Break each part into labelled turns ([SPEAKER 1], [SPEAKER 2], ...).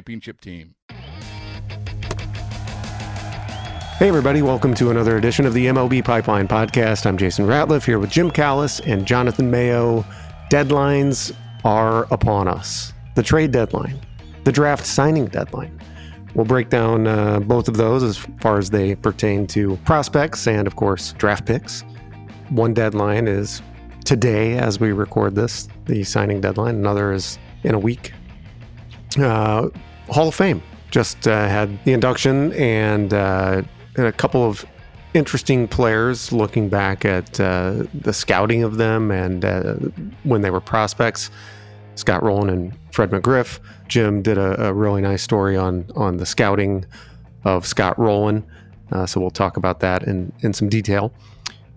[SPEAKER 1] championship team.
[SPEAKER 2] Hey, everybody, welcome to another edition of the MLB Pipeline Podcast. I'm Jason Ratliff here with Jim Callis and Jonathan Mayo. Deadlines are upon us the trade deadline, the draft signing deadline. We'll break down uh, both of those as far as they pertain to prospects and, of course, draft picks. One deadline is today as we record this, the signing deadline. Another is in a week. Uh, Hall of Fame just uh, had the induction and, uh, and a couple of interesting players looking back at uh, the scouting of them and uh, when they were prospects. Scott Rolen and Fred McGriff. Jim did a, a really nice story on on the scouting of Scott Rolen. Uh, so we'll talk about that in, in some detail.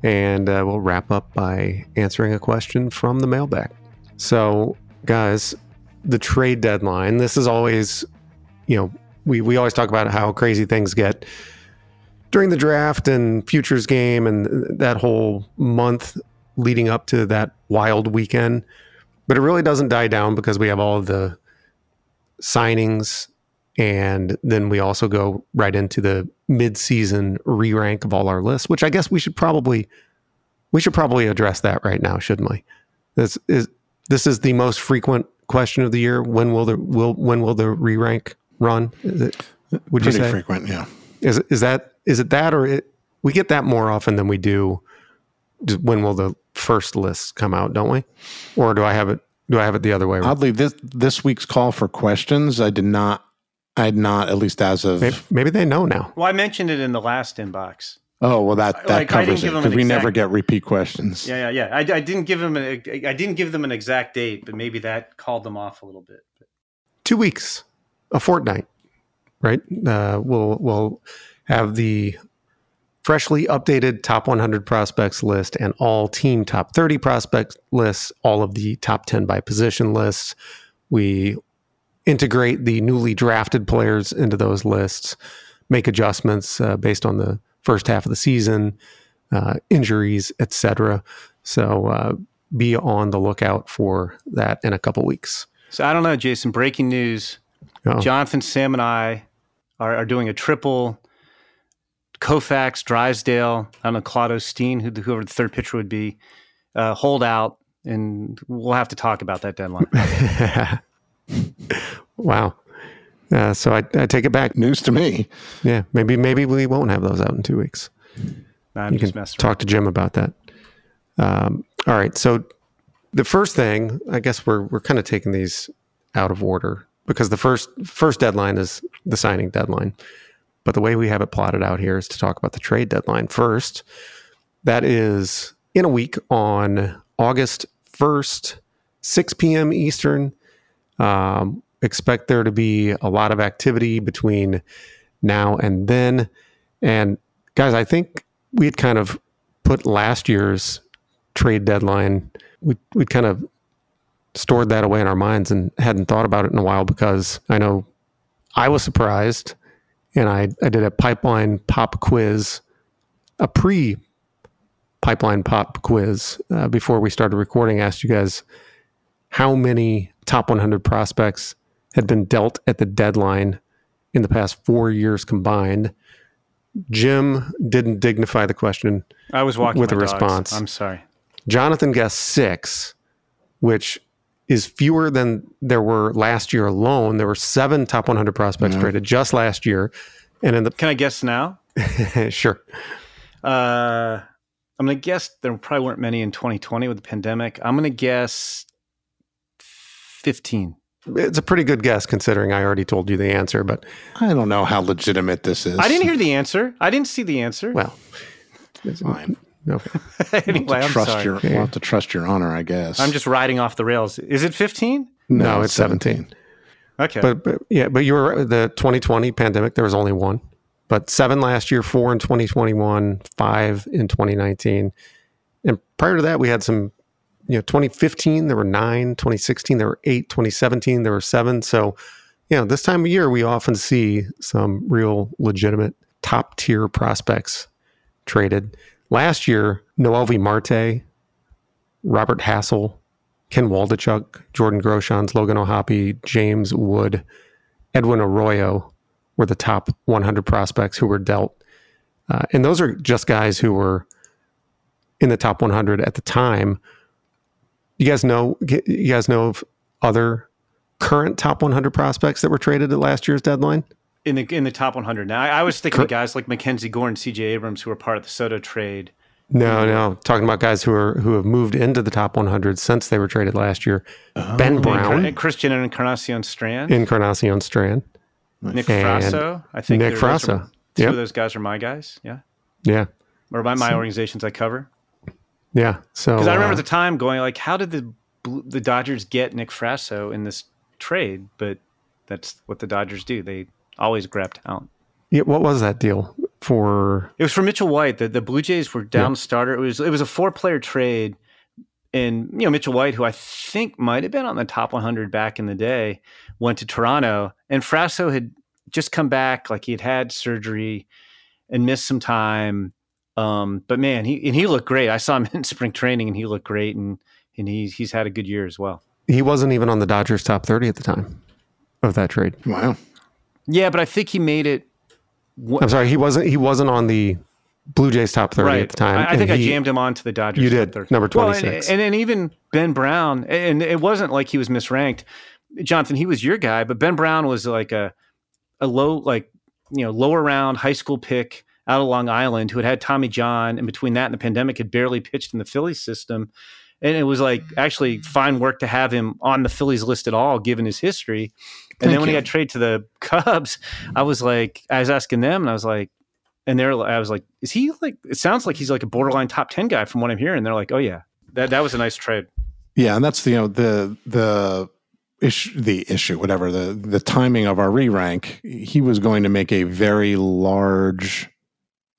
[SPEAKER 2] And uh, we'll wrap up by answering a question from the mailbag. So, guys, the trade deadline, this is always, you know, we, we always talk about how crazy things get during the draft and futures game and that whole month leading up to that wild weekend. But it really doesn't die down because we have all the signings and then we also go right into the mid-season re-rank of all our lists, which I guess we should probably we should probably address that right now, shouldn't we? This is this is the most frequent question of the year. When will the will when will the re-rank run? It,
[SPEAKER 3] would Pretty you say frequent? Yeah.
[SPEAKER 2] Is is that is it that or it, we get that more often than we do? When will the first list come out? Don't we? Or do I have it? Do I have it the other way?
[SPEAKER 3] Oddly, this this week's call for questions, I did not I had not, at least as of.
[SPEAKER 2] Maybe, maybe, they know now.
[SPEAKER 4] Well, I mentioned it in the last inbox.
[SPEAKER 3] Oh well, that that like, covers it because we never get repeat questions.
[SPEAKER 4] Yeah, yeah, yeah. I, I didn't give them a, I didn't give them an exact date, but maybe that called them off a little bit.
[SPEAKER 2] Two weeks, a fortnight, right? Uh, we'll we'll have the freshly updated top 100 prospects list and all team top 30 prospects lists, all of the top 10 by position lists. We integrate the newly drafted players into those lists, make adjustments uh, based on the first half of the season, uh, injuries, etc. So uh, be on the lookout for that in a couple weeks.
[SPEAKER 4] So I don't know, Jason. Breaking news: oh. Jonathan, Sam, and I are, are doing a triple. Koufax, Drysdale, I don't know, Claude Osteen, whoever the third pitcher would be, uh, hold out, and we'll have to talk about that deadline.
[SPEAKER 2] wow. Uh, so I, I, take it back.
[SPEAKER 3] News to me.
[SPEAKER 2] Yeah, maybe maybe we won't have those out in two weeks.
[SPEAKER 4] I'm
[SPEAKER 2] you can talk to Jim about that. Um, all right. So the first thing, I guess we're we're kind of taking these out of order because the first first deadline is the signing deadline, but the way we have it plotted out here is to talk about the trade deadline first. That is in a week on August first, six p.m. Eastern. Um, expect there to be a lot of activity between now and then. And guys, I think we had kind of put last year's trade deadline, we we kind of stored that away in our minds and hadn't thought about it in a while because I know I was surprised and I, I did a pipeline pop quiz, a pre pipeline pop quiz uh, before we started recording. asked you guys how many top 100 prospects had been dealt at the deadline in the past four years combined. Jim didn't dignify the question.
[SPEAKER 4] I was walking
[SPEAKER 2] with a
[SPEAKER 4] dogs.
[SPEAKER 2] response.
[SPEAKER 4] I'm sorry.
[SPEAKER 2] Jonathan guessed six. which is fewer than there were last year alone. There were seven top 100 prospects mm-hmm. traded just last year. And in the
[SPEAKER 4] can I guess now?
[SPEAKER 2] sure.
[SPEAKER 4] Uh, I'm going to guess there probably weren't many in 2020 with the pandemic. I'm going to guess 15.
[SPEAKER 2] It's a pretty good guess considering I already told you the answer, but
[SPEAKER 3] I don't know how legitimate this is.
[SPEAKER 4] I didn't hear the answer. I didn't see the answer.
[SPEAKER 2] Well,
[SPEAKER 3] it's fine.
[SPEAKER 2] Okay.
[SPEAKER 4] anyway, I'm
[SPEAKER 3] trust
[SPEAKER 4] sorry.
[SPEAKER 3] Your, we'll have to trust your honor, I guess.
[SPEAKER 4] I'm just riding off the rails. Is it 15?
[SPEAKER 2] No, no it's 17. 17.
[SPEAKER 4] Okay.
[SPEAKER 2] But, but, yeah, but you were the 2020 pandemic. There was only one, but seven last year, four in 2021, five in 2019, and prior to that, we had some. You know, 2015 there were nine, 2016 there were eight, 2017 there were seven. So, you know, this time of year we often see some real legitimate top tier prospects traded. Last year, Noelvi Marte, Robert Hassell, Ken Waldichuk, Jordan Groshans, Logan O'Hoppe, James Wood, Edwin Arroyo were the top 100 prospects who were dealt. Uh, and those are just guys who were in the top 100 at the time. You guys know you guys know of other current top 100 prospects that were traded at last year's deadline?
[SPEAKER 4] In the in the top 100. Now, I, I was thinking guys like Mackenzie Gore and C.J. Abrams who were part of the Soto trade.
[SPEAKER 2] No, no, talking about guys who are who have moved into the top 100 since they were traded last year. Oh. Ben Brown,
[SPEAKER 4] Christian and Encarnacion Strand,
[SPEAKER 2] Encarnacion Strand,
[SPEAKER 4] Nick Frasso. I think
[SPEAKER 2] Nick Frasso.
[SPEAKER 4] Two yep. of those guys are my guys. Yeah,
[SPEAKER 2] yeah,
[SPEAKER 4] or by my so, organizations I cover.
[SPEAKER 2] Yeah, so
[SPEAKER 4] because I remember uh, the time going like, how did the the Dodgers get Nick Frasso in this trade? But that's what the Dodgers do. They always grab talent.
[SPEAKER 2] Yeah, what was that deal for?
[SPEAKER 4] It was for Mitchell White. The the Blue Jays were down yeah. starter. It was it was a four player trade, and you know Mitchell White, who I think might have been on the top 100 back in the day, went to Toronto, and Frasso had just come back, like he had had surgery and missed some time. Um, but man, he and he looked great. I saw him in spring training, and he looked great, and and he's he's had a good year as well.
[SPEAKER 2] He wasn't even on the Dodgers top 30 at the time of that trade.
[SPEAKER 3] Wow.
[SPEAKER 4] Yeah, but I think he made it.
[SPEAKER 2] I'm sorry, he wasn't. He wasn't on the Blue Jays top 30 right. at the time.
[SPEAKER 4] I, I think he, I jammed him onto the Dodgers.
[SPEAKER 2] You did number 26.
[SPEAKER 4] Well, and, and, and even Ben Brown, and it wasn't like he was misranked. Jonathan, he was your guy, but Ben Brown was like a a low, like you know, lower round high school pick out of Long Island who had had Tommy John, and between that and the pandemic, had barely pitched in the Phillies system. And it was like actually fine work to have him on the Phillies list at all, given his history. And Thank then when you. he got traded to the Cubs, I was like, I was asking them, and I was like, and they're, I was like, is he like? It sounds like he's like a borderline top ten guy from what I'm hearing. And they're like, oh yeah, that that was a nice trade.
[SPEAKER 3] Yeah, and that's the you know the the issue the issue whatever the the timing of our re rank. He was going to make a very large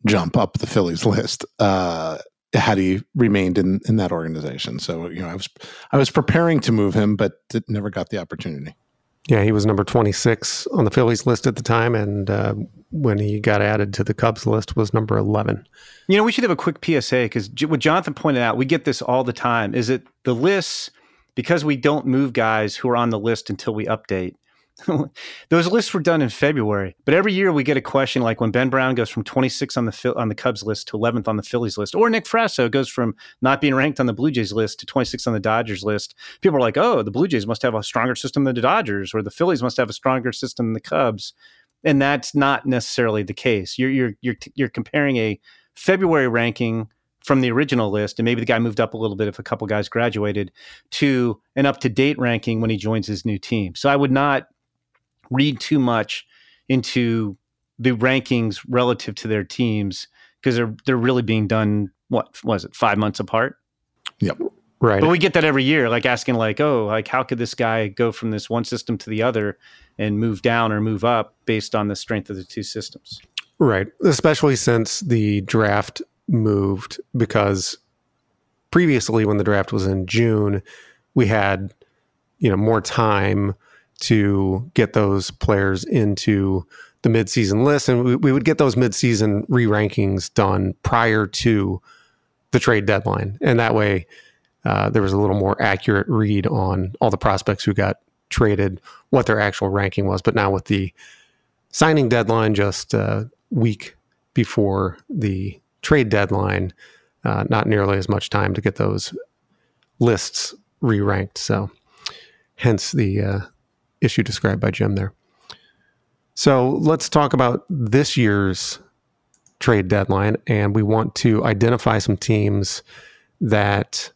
[SPEAKER 3] jump up the Phillies list. Uh, had he remained in in that organization. So you know, I was I was preparing to move him, but never got the opportunity.
[SPEAKER 2] Yeah, he was number 26 on the Phillies list at the time, and uh, when he got added to the Cubs list, was number 11.
[SPEAKER 4] You know, we should have a quick PSA because what Jonathan pointed out, we get this all the time. Is it the lists because we don't move guys who are on the list until we update? Those lists were done in February, but every year we get a question like when Ben Brown goes from 26 on the on the Cubs list to 11th on the Phillies list, or Nick Frasso goes from not being ranked on the Blue Jays list to 26 on the Dodgers list. People are like, "Oh, the Blue Jays must have a stronger system than the Dodgers, or the Phillies must have a stronger system than the Cubs," and that's not necessarily the case. You're you're you're you're comparing a February ranking from the original list, and maybe the guy moved up a little bit if a couple guys graduated, to an up to date ranking when he joins his new team. So I would not read too much into the rankings relative to their teams because they're they're really being done what was it five months apart?
[SPEAKER 3] Yep.
[SPEAKER 2] Right.
[SPEAKER 4] But we get that every year like asking like oh like how could this guy go from this one system to the other and move down or move up based on the strength of the two systems?
[SPEAKER 2] Right. Especially since the draft moved because previously when the draft was in june we had you know more time to get those players into the midseason list, and we, we would get those midseason re rankings done prior to the trade deadline, and that way uh, there was a little more accurate read on all the prospects who got traded, what their actual ranking was. But now with the signing deadline just a week before the trade deadline, uh, not nearly as much time to get those lists re-ranked. So, hence the uh, issue described by Jim there. So let's talk about this year's trade deadline, and we want to identify some teams that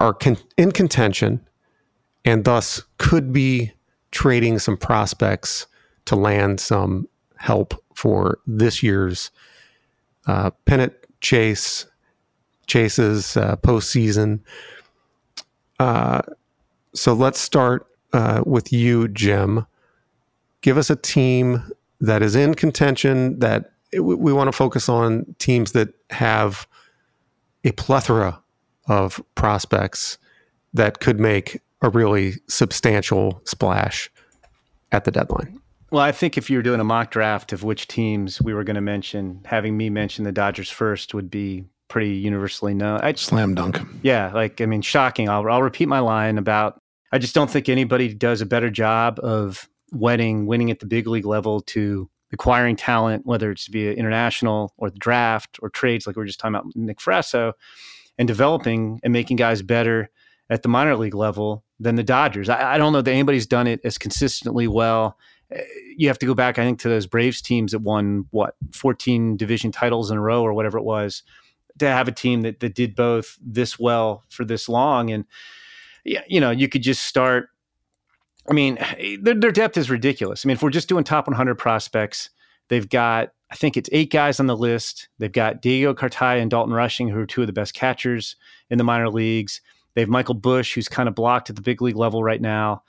[SPEAKER 2] are con- in contention and thus could be trading some prospects to land some help for this year's uh, pennant chase, chases, uh, postseason. Uh, so let's start uh, with you, Jim. Give us a team that is in contention that we want to focus on teams that have a plethora of prospects that could make a really substantial splash at the deadline.
[SPEAKER 4] Well, I think if you were doing a mock draft of which teams we were going to mention, having me mention the Dodgers first would be pretty universally known. I,
[SPEAKER 3] Slam dunk.
[SPEAKER 4] Yeah, like I mean, shocking. I'll I'll repeat my line about. I just don't think anybody does a better job of wedding winning at the big league level to acquiring talent, whether it's via international or the draft or trades, like we were just talking about Nick Frasso, and developing and making guys better at the minor league level than the Dodgers. I, I don't know that anybody's done it as consistently well. Eh, you have to go back, I think, to those Braves teams that won what 14 division titles in a row or whatever it was. To have a team that that did both this well for this long, and you know, you could just start I mean, their, their depth is ridiculous. I mean, if we're just doing top 100 prospects, they've got, I think it's eight guys on the list. They've got Diego Cartaya and Dalton Rushing, who are two of the best catchers in the minor leagues. They have Michael Busch, who's kind of blocked at the big league level right now.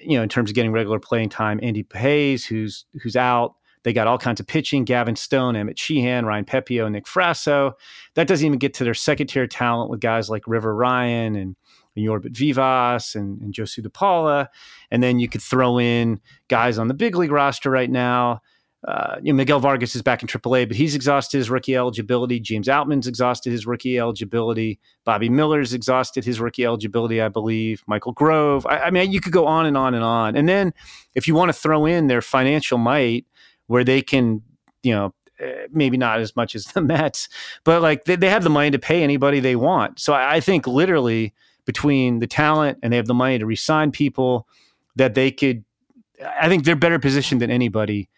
[SPEAKER 4] You know, in terms of getting regular playing time, Andy Pages, who's who's out. They got all kinds of pitching: Gavin Stone, Emmett Sheehan, Ryan Pepiot, Nick Frasso. That doesn't even get to their second tier talent with guys like River Ryan and and Yorbit Vivas and, and Josue DePaula. And then you could throw in guys on the big league roster right now. Uh, you know, Miguel Vargas is back in AAA, but he's exhausted his rookie eligibility. James Outman's exhausted his rookie eligibility. Bobby Miller's exhausted his rookie eligibility, I believe. Michael Grove. I, I mean, you could go on and on and on. And then if you want to throw in their financial might, where they can, you know, eh, maybe not as much as the Mets, but like they, they have the money to pay anybody they want. So I, I think literally between the talent and they have the money to resign people that they could I think they're better positioned than anybody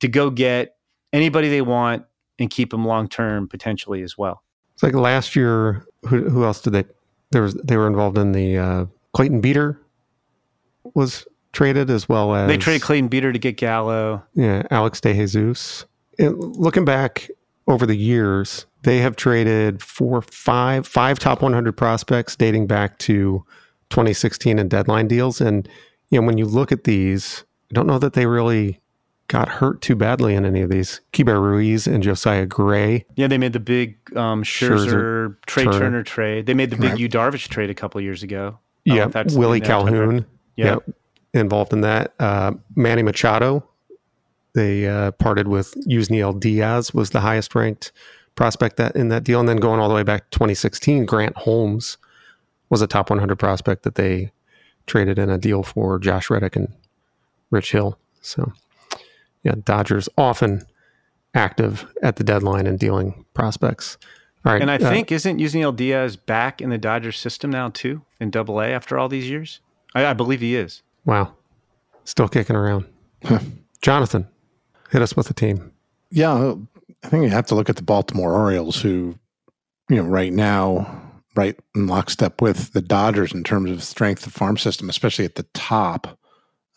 [SPEAKER 4] to go get anybody they want and keep them long term potentially as well.
[SPEAKER 2] It's like last year. Who, who else did they? There was they were involved in the uh, Clayton Beeter was traded as well as
[SPEAKER 4] they traded Clayton Beeter to get Gallo.
[SPEAKER 2] Yeah, Alex DeJesus. And looking back over the years, they have traded four, five, five top 100 prospects dating back to 2016 and deadline deals. And you know, when you look at these, I don't know that they really got hurt too badly in any of these. Keibert Ruiz and Josiah Gray.
[SPEAKER 4] Yeah, they made the big um, Scherzer, Scherzer Trey Turner. Turner. trade. They made the big. Yu Darvish trade a couple years ago.
[SPEAKER 2] Yeah, Willie Calhoun. Yeah, involved in that. Uh, Manny Machado. They uh, parted with Yusniel Diaz was the highest ranked prospect that in that deal, and then going all the way back to 2016, Grant Holmes was a top 100 prospect that they traded in a deal for Josh Reddick and Rich Hill. So, yeah, Dodgers often active at the deadline and dealing prospects.
[SPEAKER 4] All right, and I uh, think isn't Yusniel Diaz back in the Dodgers system now too in Double A after all these years? I, I, believe he is.
[SPEAKER 2] Wow, still kicking around. Jonathan, hit us with a team.
[SPEAKER 3] Yeah, I think you have to look at the Baltimore Orioles, who, you know, right now, right in lockstep with the Dodgers in terms of strength of farm system, especially at the top.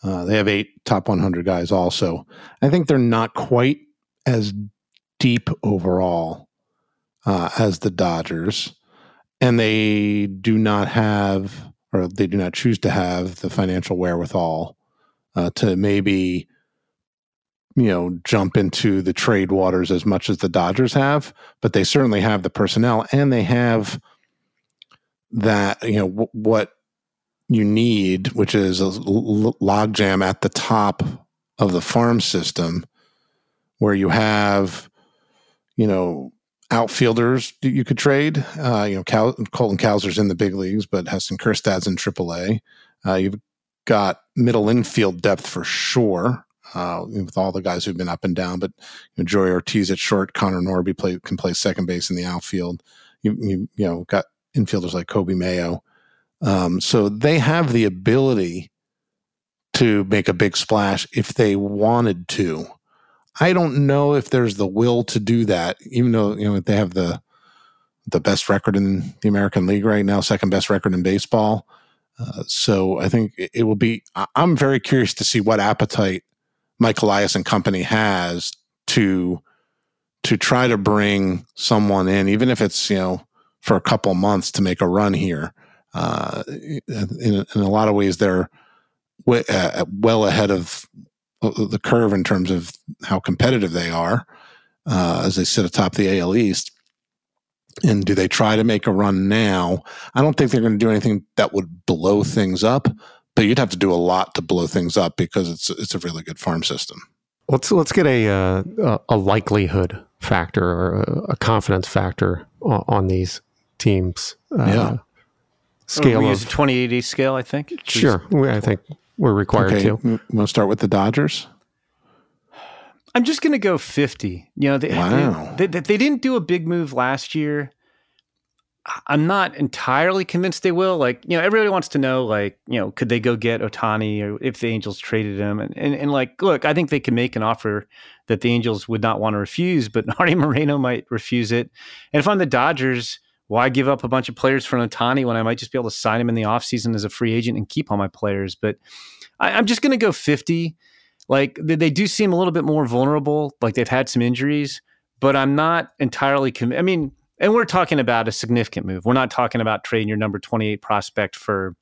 [SPEAKER 3] Uh, they have eight top 100 guys also. I think they're not quite as deep overall uh, as the Dodgers. And they do not have, or they do not choose to have, the financial wherewithal uh, to maybe you know jump into the trade waters as much as the Dodgers have, but they certainly have the personnel and they have that you know w- what you need, which is a logjam at the top of the farm system, where you have you know outfielders you could trade. Uh, you know, Cal- Colton Cowser's in the big leagues, but Heston Kjerstad's in AAA. Uh, you've got middle infield depth for sure uh, with all the guys who've been up and down. But you know, Joey Ortiz at short, Connor Norby play, can play second base in the outfield. You, you, you know got infielders like Coby Mayo. Um, so they have the ability to make a big splash if they wanted to. I don't know if there's the will to do that, even though you know they have the the best record in the American League right now, second best record in baseball. Uh, so I think it will be. I'm very curious to see what appetite Mike Elias and company has to to try to bring someone in, even if it's you know for a couple months to make a run here. Uh, in, in a lot of ways, they're w- uh, well ahead of the curve in terms of how competitive they are uh, as they sit atop the AL East. And do they try to make a run now? I don't think they're going to do anything that would blow things up, but you'd have to do a lot to blow things up because it's it's a really good farm system.
[SPEAKER 2] Let's let's get a uh, a likelihood factor or a, confidence factor on, on these teams.
[SPEAKER 3] Uh, yeah.
[SPEAKER 4] Scale we of, use a 2080 scale, I think.
[SPEAKER 2] Sure, I think we're required okay. to.
[SPEAKER 3] We want to start with the Dodgers.
[SPEAKER 4] I'm just going to go 50. You know, they, wow. they, they, they, didn't do a big move last year. I'm not entirely convinced they will. Like, you know, everybody wants to know, like, you know, could they go get Ohtani or if the Angels traded him? And, and, and like, look, I think they can make an offer that the Angels would not want to refuse, but Artie Moreno might refuse it. And if I'm the Dodgers, why give up a bunch of players for Ohtani when I might just be able to sign him in the offseason as a free agent and keep all my players? But I, am just going to go 50. Like they, they, do seem a little bit more vulnerable. Like they've had some injuries, but I'm not entirely. convinced. I mean, and we're talking about a significant move. We're not talking about trading your number 28 prospect for,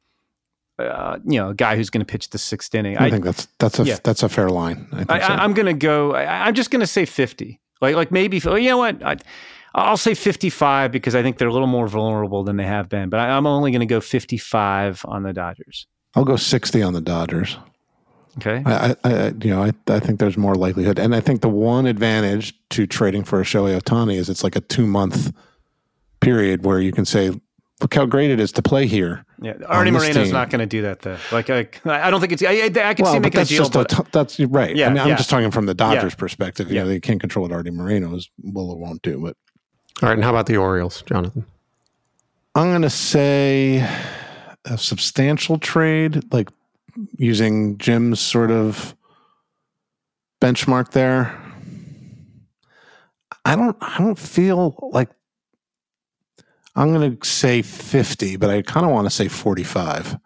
[SPEAKER 4] uh, you know, a guy who's going to pitch the sixth inning.
[SPEAKER 3] I, I, think that's that's a yeah. that's a fair line.
[SPEAKER 4] I am so. going to go. I, am just going to say 50. Like like maybe. You know what? I, I'll say 55 because I think they're a little more vulnerable than they have been. But I, am only going to go 55 on the Dodgers.
[SPEAKER 3] I'll go 60 on the Dodgers.
[SPEAKER 4] Okay.
[SPEAKER 3] I, I you know, I, I think there's more likelihood, and I think the one advantage to trading for a Shohei Ohtani is it's like a two month period where you can say, look how great it is to play here.
[SPEAKER 4] Yeah, Artie Moreno's not going to do that though. Like I, I don't think it's. I, I can well, see making a deal,
[SPEAKER 3] but
[SPEAKER 4] a,
[SPEAKER 3] that's right. Yeah, I mean, I'm just talking from the Dodgers' yeah. perspective. You yeah. know, they can't control what Artie Moreno is will or won't do. But
[SPEAKER 2] all right, and how about the Orioles, Jonathan?
[SPEAKER 3] I'm going to say a substantial trade, like using Jim's sort of benchmark there. I don't I don't feel like I'm going to say 50, but I kind of want to say 45.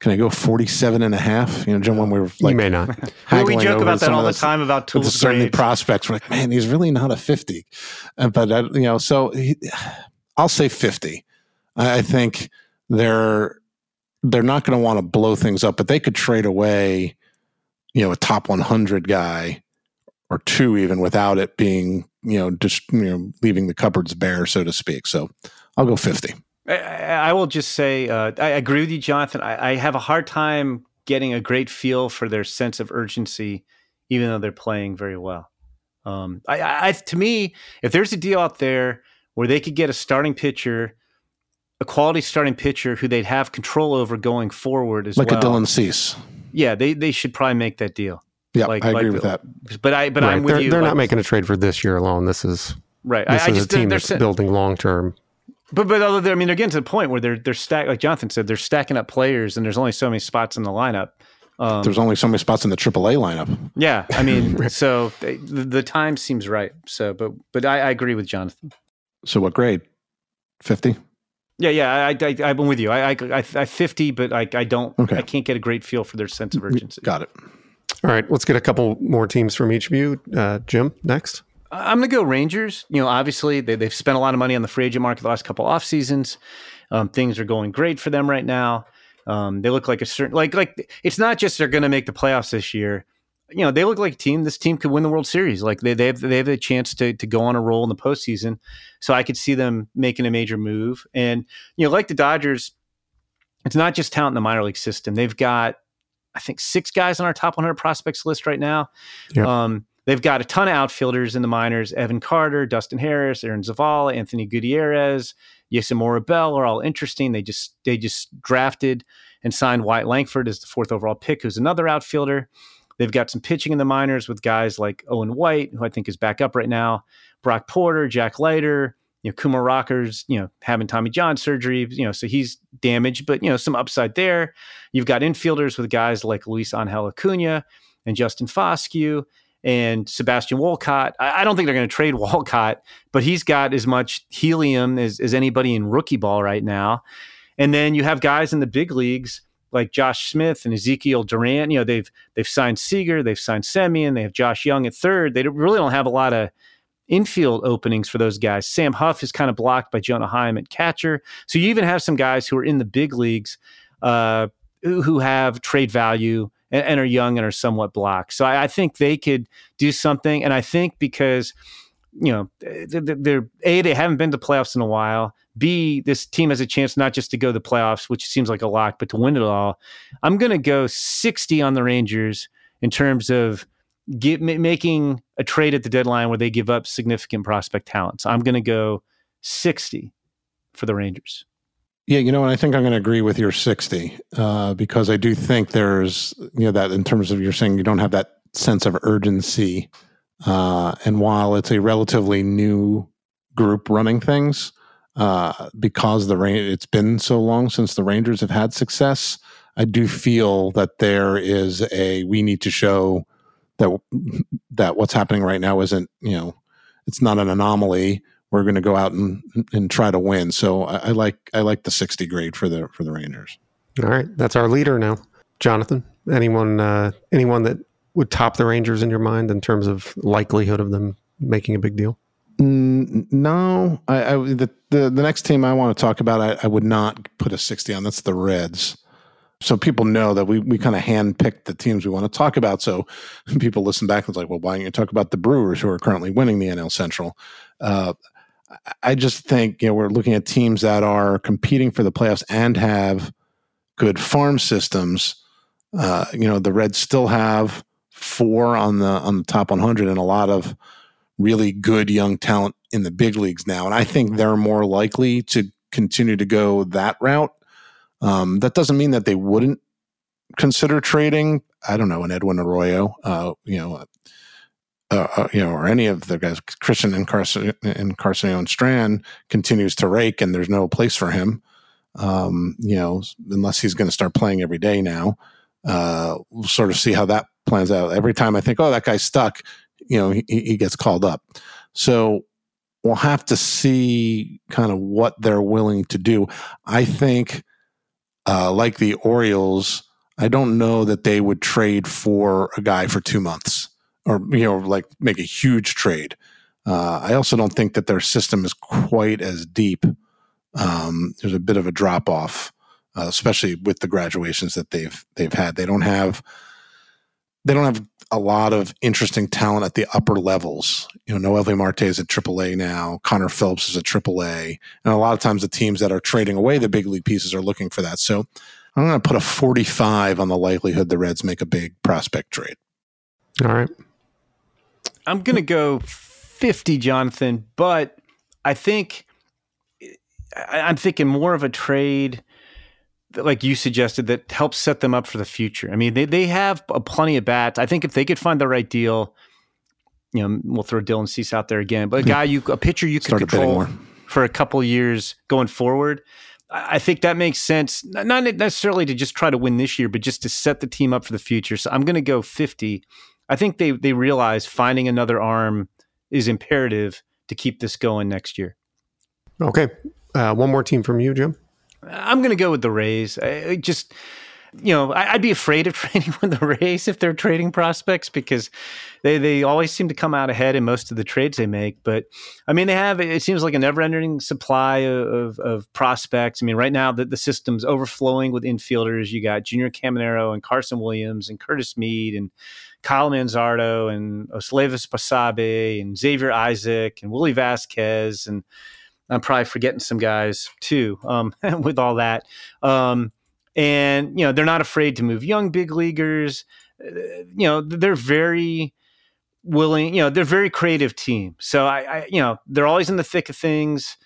[SPEAKER 3] Can I go 47 and a half? You know, Jim, when we were like,
[SPEAKER 2] you may not.
[SPEAKER 4] well, we joke about that all the time about tools.
[SPEAKER 3] Certainly, prospects. We're like, man, he's really not a 50. Uh, but, uh, you know, so he, I'll say 50. I, I think they're they're not going to want to blow things up, but they could trade away, you know, a top 100 guy or two even without it being, you know, just, you know, leaving the cupboards bare, so to speak. So I'll go 50.
[SPEAKER 4] I, I will just say, uh, I agree with you, Jonathan. I, I have a hard time getting a great feel for their sense of urgency, even though they're playing very well. Um, I, I, to me, if there's a deal out there where they could get a starting pitcher a quality starting pitcher who they'd have control over going forward as
[SPEAKER 3] like
[SPEAKER 4] well.
[SPEAKER 3] a Dylan Cease.
[SPEAKER 4] Yeah, they they should probably make that deal.
[SPEAKER 3] Yeah,
[SPEAKER 4] like,
[SPEAKER 3] I agree like, with that.
[SPEAKER 4] But I but right. I'm with
[SPEAKER 2] they're,
[SPEAKER 4] you.
[SPEAKER 2] They're like, not making a trade for this year alone. This is
[SPEAKER 4] right.
[SPEAKER 2] This
[SPEAKER 4] I, I
[SPEAKER 2] is
[SPEAKER 4] just,
[SPEAKER 2] a team that's building long term.
[SPEAKER 4] But but other I mean, they're getting to the point where they're they're stack like Jonathan said, they're stacking up players, and there's only so many spots in the lineup.
[SPEAKER 3] Um, there's only so many spots in the AAA lineup.
[SPEAKER 4] Yeah, I mean, so they, the, the, time seems right. So, but but I, I agree with Jonathan.
[SPEAKER 3] So, what grade? Fifty.
[SPEAKER 4] Yeah, yeah, I, I, I'm with you. I, I, I, I 50, but I, I don't, okay. I can't get a great feel for their sense of urgency.
[SPEAKER 3] Got it.
[SPEAKER 2] All right, let's get a couple more teams from each of you. Uh, Jim, next.
[SPEAKER 4] I'm going to go Rangers. You know, obviously they, they've spent a lot of money on the free agent market the last couple off seasons. Um, things are going great for them right now. Um, they look like a certain like like it's not just they're going to make the playoffs this year you know, they look like a team. This team could win the World Series. Like they, they have they have a chance to to go on a roll in the postseason. So I could see them making a major move. And you know, like the Dodgers, it's not just talent in the minor league system. They've got, I think, six guys on our top 100 prospects list right now. Yep. Um, they've got a ton of outfielders in the minors: Evan Carter, Dustin Harris, Aaron Zavala, Anthony Gutierrez, Yeison Morrobel are all interesting. They just they just drafted and signed Wyatt Langford as the fourth overall pick, who's another outfielder. They've got some pitching in the minors with guys like Owen White, who I think is back up right now, Brock Porter, Jack Leiter, you know, Kumar Rocker's, you know, having Tommy John surgery, you know, so he's damaged, but, you know, some upside there. You've got infielders with guys like Luis Angel Acuna and Justin Foscue and Sebastian Walcott. I, I don't think they're going to trade Walcott, but he's got as much helium as, as anybody in rookie ball right now. And then you have guys in the big leagues like Josh Smith and Ezequiel Duran. You know, they've they've signed Seager, they've signed Semien, they have Josh Jung at third. They really don't have a lot of infield openings for those guys. Sam Huff is kind of blocked by Jonah Heim at catcher. So you even have some guys who are in the big leagues uh, who, who have trade value and, and, are young and are somewhat blocked. So I, I, think they could do something. And I think because you know they're, a they haven't been to playoffs in a while. B this team has a chance not just to go to the playoffs, which seems like a lock, but to win it all. I'm going to go 60 on the Rangers in terms of get, making a trade at the deadline where they give up significant prospect talents. I'm going to go 60 for the Rangers.
[SPEAKER 3] Yeah, you know, and I think I'm going to agree with your 60 uh, because I do think there's, you know, that in terms of you're saying you don't have that sense of urgency. Uh, and while it's a relatively new group running things, uh, because the rain, it's been so long since the Rangers have had success. I do feel that there is a we need to show that that what's happening right now isn't you know it's not an anomaly. We're going to go out and and try to win. So I, I like I like the sixty grade for the for the Rangers.
[SPEAKER 2] All right, that's our leader now, Jonathan. Anyone uh, anyone that would top the Rangers in your mind in terms of likelihood of them making a big deal?
[SPEAKER 3] No, I, I, the, the the next team I want to talk about, I, I, would not put a sixty on. That's the Reds so people know that we we kind of handpicked the teams we want to talk about. So people listen back and it's like, well, why don't you talk about the Brewers who are currently winning the NL Central? Uh, I just think you know we're looking at teams that are competing for the playoffs and have good farm systems. Uh, you know, the Reds still have four on the on the top 100 and a lot of really good young talent in the big leagues now, and I think they're more likely to continue to go that route um, that doesn't mean that they wouldn't consider trading. I don't know an Edwin Arroyo, uh, you know, uh, uh, you know, or any of the guys. Christian Encarnacion Strand continues to rake, and there's no place for him. Um, you know, unless he's going to start playing every day now. Uh, we'll sort of see how that plans out. Every time I think, oh, that guy's stuck, you know, he, he gets called up. So we'll have to see kind of what they're willing to do. I think uh, like the Orioles, I don't know that they would trade for a guy for two months or, you know, like make a huge trade. Uh, I also don't think that their system is quite as deep. Um, there's a bit of a drop off, uh, especially with the graduations that they've they've had. They don't have they don't have a lot of interesting talent at the upper levels. You know, Noelvi Marte is at AAA now. Connor Phillips is at AAA, and a lot of times the teams that are trading away the big league pieces are looking for that. So I'm going to put a 45 on the likelihood the Reds make a big prospect trade.
[SPEAKER 2] All right.
[SPEAKER 4] I'm going to go 50, Jonathan, but I think I'm thinking more of a trade like you suggested, that helps set them up for the future. I mean, they, they have a plenty of bats. I think if they could find the right deal, you know, we'll throw Dylan Cease out there again, but a guy you, a pitcher you could control for a couple years going forward. I think that makes sense. Not necessarily to just try to win this year, but just to set the team up for the future. So I'm going to go 50. I think they they realize finding another arm is imperative to keep this going next year.
[SPEAKER 2] Okay, uh, one more team from you, Jim.
[SPEAKER 4] I'm going to go with the Rays. I just, you know, I, would be afraid of trading with the Rays if they're trading prospects because they they always seem to come out ahead in most of the trades they make. But I mean, they have it seems like a never-ending supply of, of prospects. I mean, right now the, the system's overflowing with infielders. You got Junior Caminero and Carson Williams and Curtis Mead and Kyle Manzardo and Osleivis Basabe and Xavier Isaac and Willy Vasquez and I'm probably forgetting some guys too um, with all that. Um, and you know they're not afraid to move young big leaguers. Uh, you know they're very willing. You know they're very creative team. So I, I, you know they're always in the thick of things.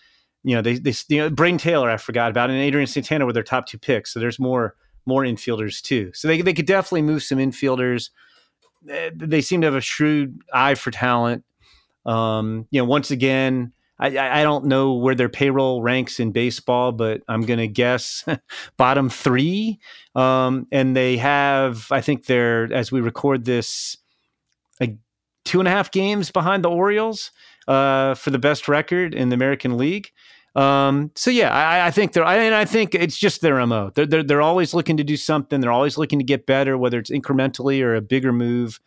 [SPEAKER 4] You know they they you know Brayden Taylor I forgot about and Adrian Santana were their top two picks. So there's more more infielders too. So they they could definitely move some infielders. They seem to have a shrewd eye for talent. Um, you know once again I, I don't know where their payroll ranks in baseball, but I'm going to guess bottom three. Um, and they have, I think they're, as we record this, two and a half games behind the Orioles uh, for the best record in the American League. Um, so yeah, I, I think they're, I, and I think it's just their mo. They're, they're they're always looking to do something. They're always looking to get better, whether it's incrementally or a bigger move.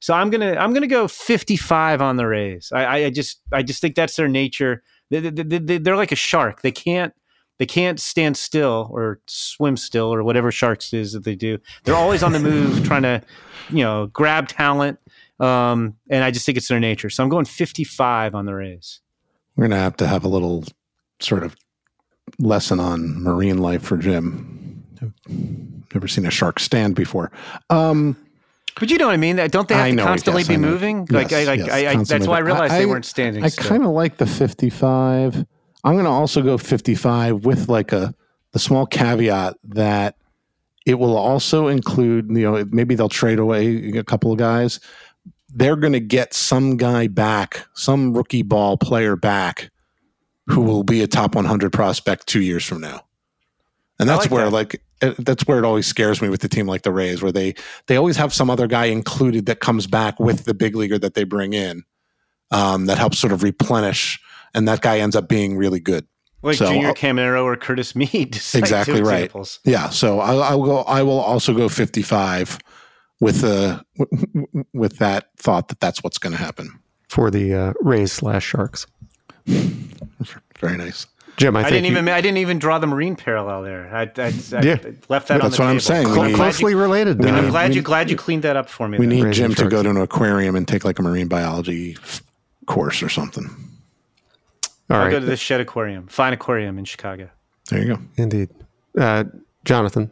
[SPEAKER 4] So I'm gonna I'm gonna go 55 on the Rays. I, I just I just think that's their nature. They, they, they, they're like a shark. They can't they can't stand still or swim still or whatever sharks is that they do. They're always on the move, trying to you know grab talent. Um, and I just think it's their nature. So I'm going 55 on the Rays.
[SPEAKER 3] We're gonna have to have a little sort of lesson on marine life for Jim. I've never seen a shark stand before. Um,
[SPEAKER 4] but you know what I mean? Don't they have
[SPEAKER 3] I
[SPEAKER 4] to
[SPEAKER 3] know,
[SPEAKER 4] constantly be moving? Like, I, like
[SPEAKER 3] yes,
[SPEAKER 4] I, I, that's why I realized they weren't standing
[SPEAKER 3] I kind of like the 55. I'm going to also go 55 with like a the small caveat that it will also include, you know, maybe they'll trade away a couple of guys. They're going to get some guy back, some rookie ball player back who will be a top 100 prospect 2 years from now. And that's
[SPEAKER 4] like
[SPEAKER 3] where
[SPEAKER 4] that.
[SPEAKER 3] like that's where it always scares me with the team like the Rays where they they always have some other guy included that comes back with the big leaguer that they bring in um, that helps sort of replenish, and that guy ends up being really good.
[SPEAKER 4] like
[SPEAKER 3] so,
[SPEAKER 4] Junior
[SPEAKER 3] uh,
[SPEAKER 4] Camaro or Curtis Mead.
[SPEAKER 3] Exactly
[SPEAKER 4] two
[SPEAKER 3] right.
[SPEAKER 4] examples.
[SPEAKER 3] Yeah, so I, I will go. I will also go fifty-five with uh, with that thought that that's what's going to happen.
[SPEAKER 2] for the uh, Rays slash Sharks.
[SPEAKER 3] Very nice.
[SPEAKER 2] Jim, I,
[SPEAKER 4] I,
[SPEAKER 2] think
[SPEAKER 4] didn't
[SPEAKER 2] you-
[SPEAKER 4] even I didn't even draw the marine parallel there. I, I, I
[SPEAKER 2] Yeah.
[SPEAKER 4] left that on
[SPEAKER 3] That's
[SPEAKER 4] the
[SPEAKER 3] what I'm saying. We
[SPEAKER 2] cl-
[SPEAKER 3] need-
[SPEAKER 2] closely related.
[SPEAKER 3] we
[SPEAKER 2] uh,
[SPEAKER 4] I'm glad
[SPEAKER 3] we-
[SPEAKER 4] you glad you cleaned that up for me.
[SPEAKER 3] We
[SPEAKER 4] there.
[SPEAKER 3] need
[SPEAKER 2] Rays
[SPEAKER 3] Jim
[SPEAKER 2] and
[SPEAKER 3] to go to an aquarium and take like a marine biology course or something.
[SPEAKER 2] all
[SPEAKER 4] I'll
[SPEAKER 2] right,
[SPEAKER 4] go to the Shedd Aquarium, fine aquarium in Chicago.
[SPEAKER 3] There you go.
[SPEAKER 2] indeed. Uh, Jonathan,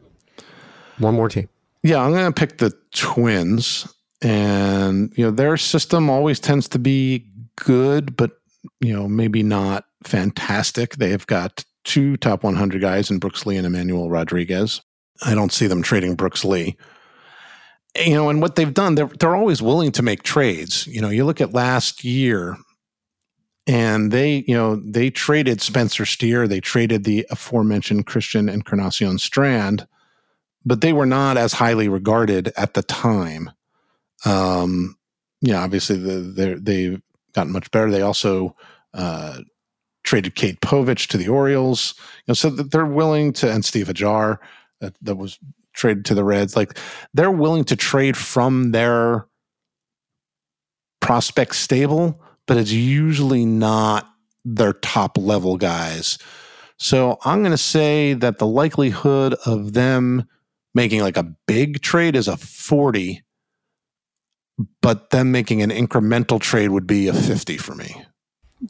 [SPEAKER 2] one more team.
[SPEAKER 3] Yeah, I'm going to pick the Twins, and you know their system always tends to be good, but you know maybe not fantastic. They have got two top 100 guys in Brooks Lee and Emmanuel Rodriguez. I don't see them trading Brooks Lee. You know, and what they've done, they're they're always willing to make trades. You know, you look at last year, and they, you know, they traded Spencer Steer, they traded the aforementioned Christian and Encarnacion Strand but they were not as highly regarded at the time. Um, yeah, obviously the, they've gotten much better. They also uh, traded Cade Povich to the Orioles, you know, so that they're willing to, and Steve Hajjar that, that was traded to the Reds. Like they're willing to trade from their prospect stable, but it's usually not their top level guys. So I'm going to say that the likelihood of them making like a big trade is a 40 but them making an incremental trade would be a 50 for me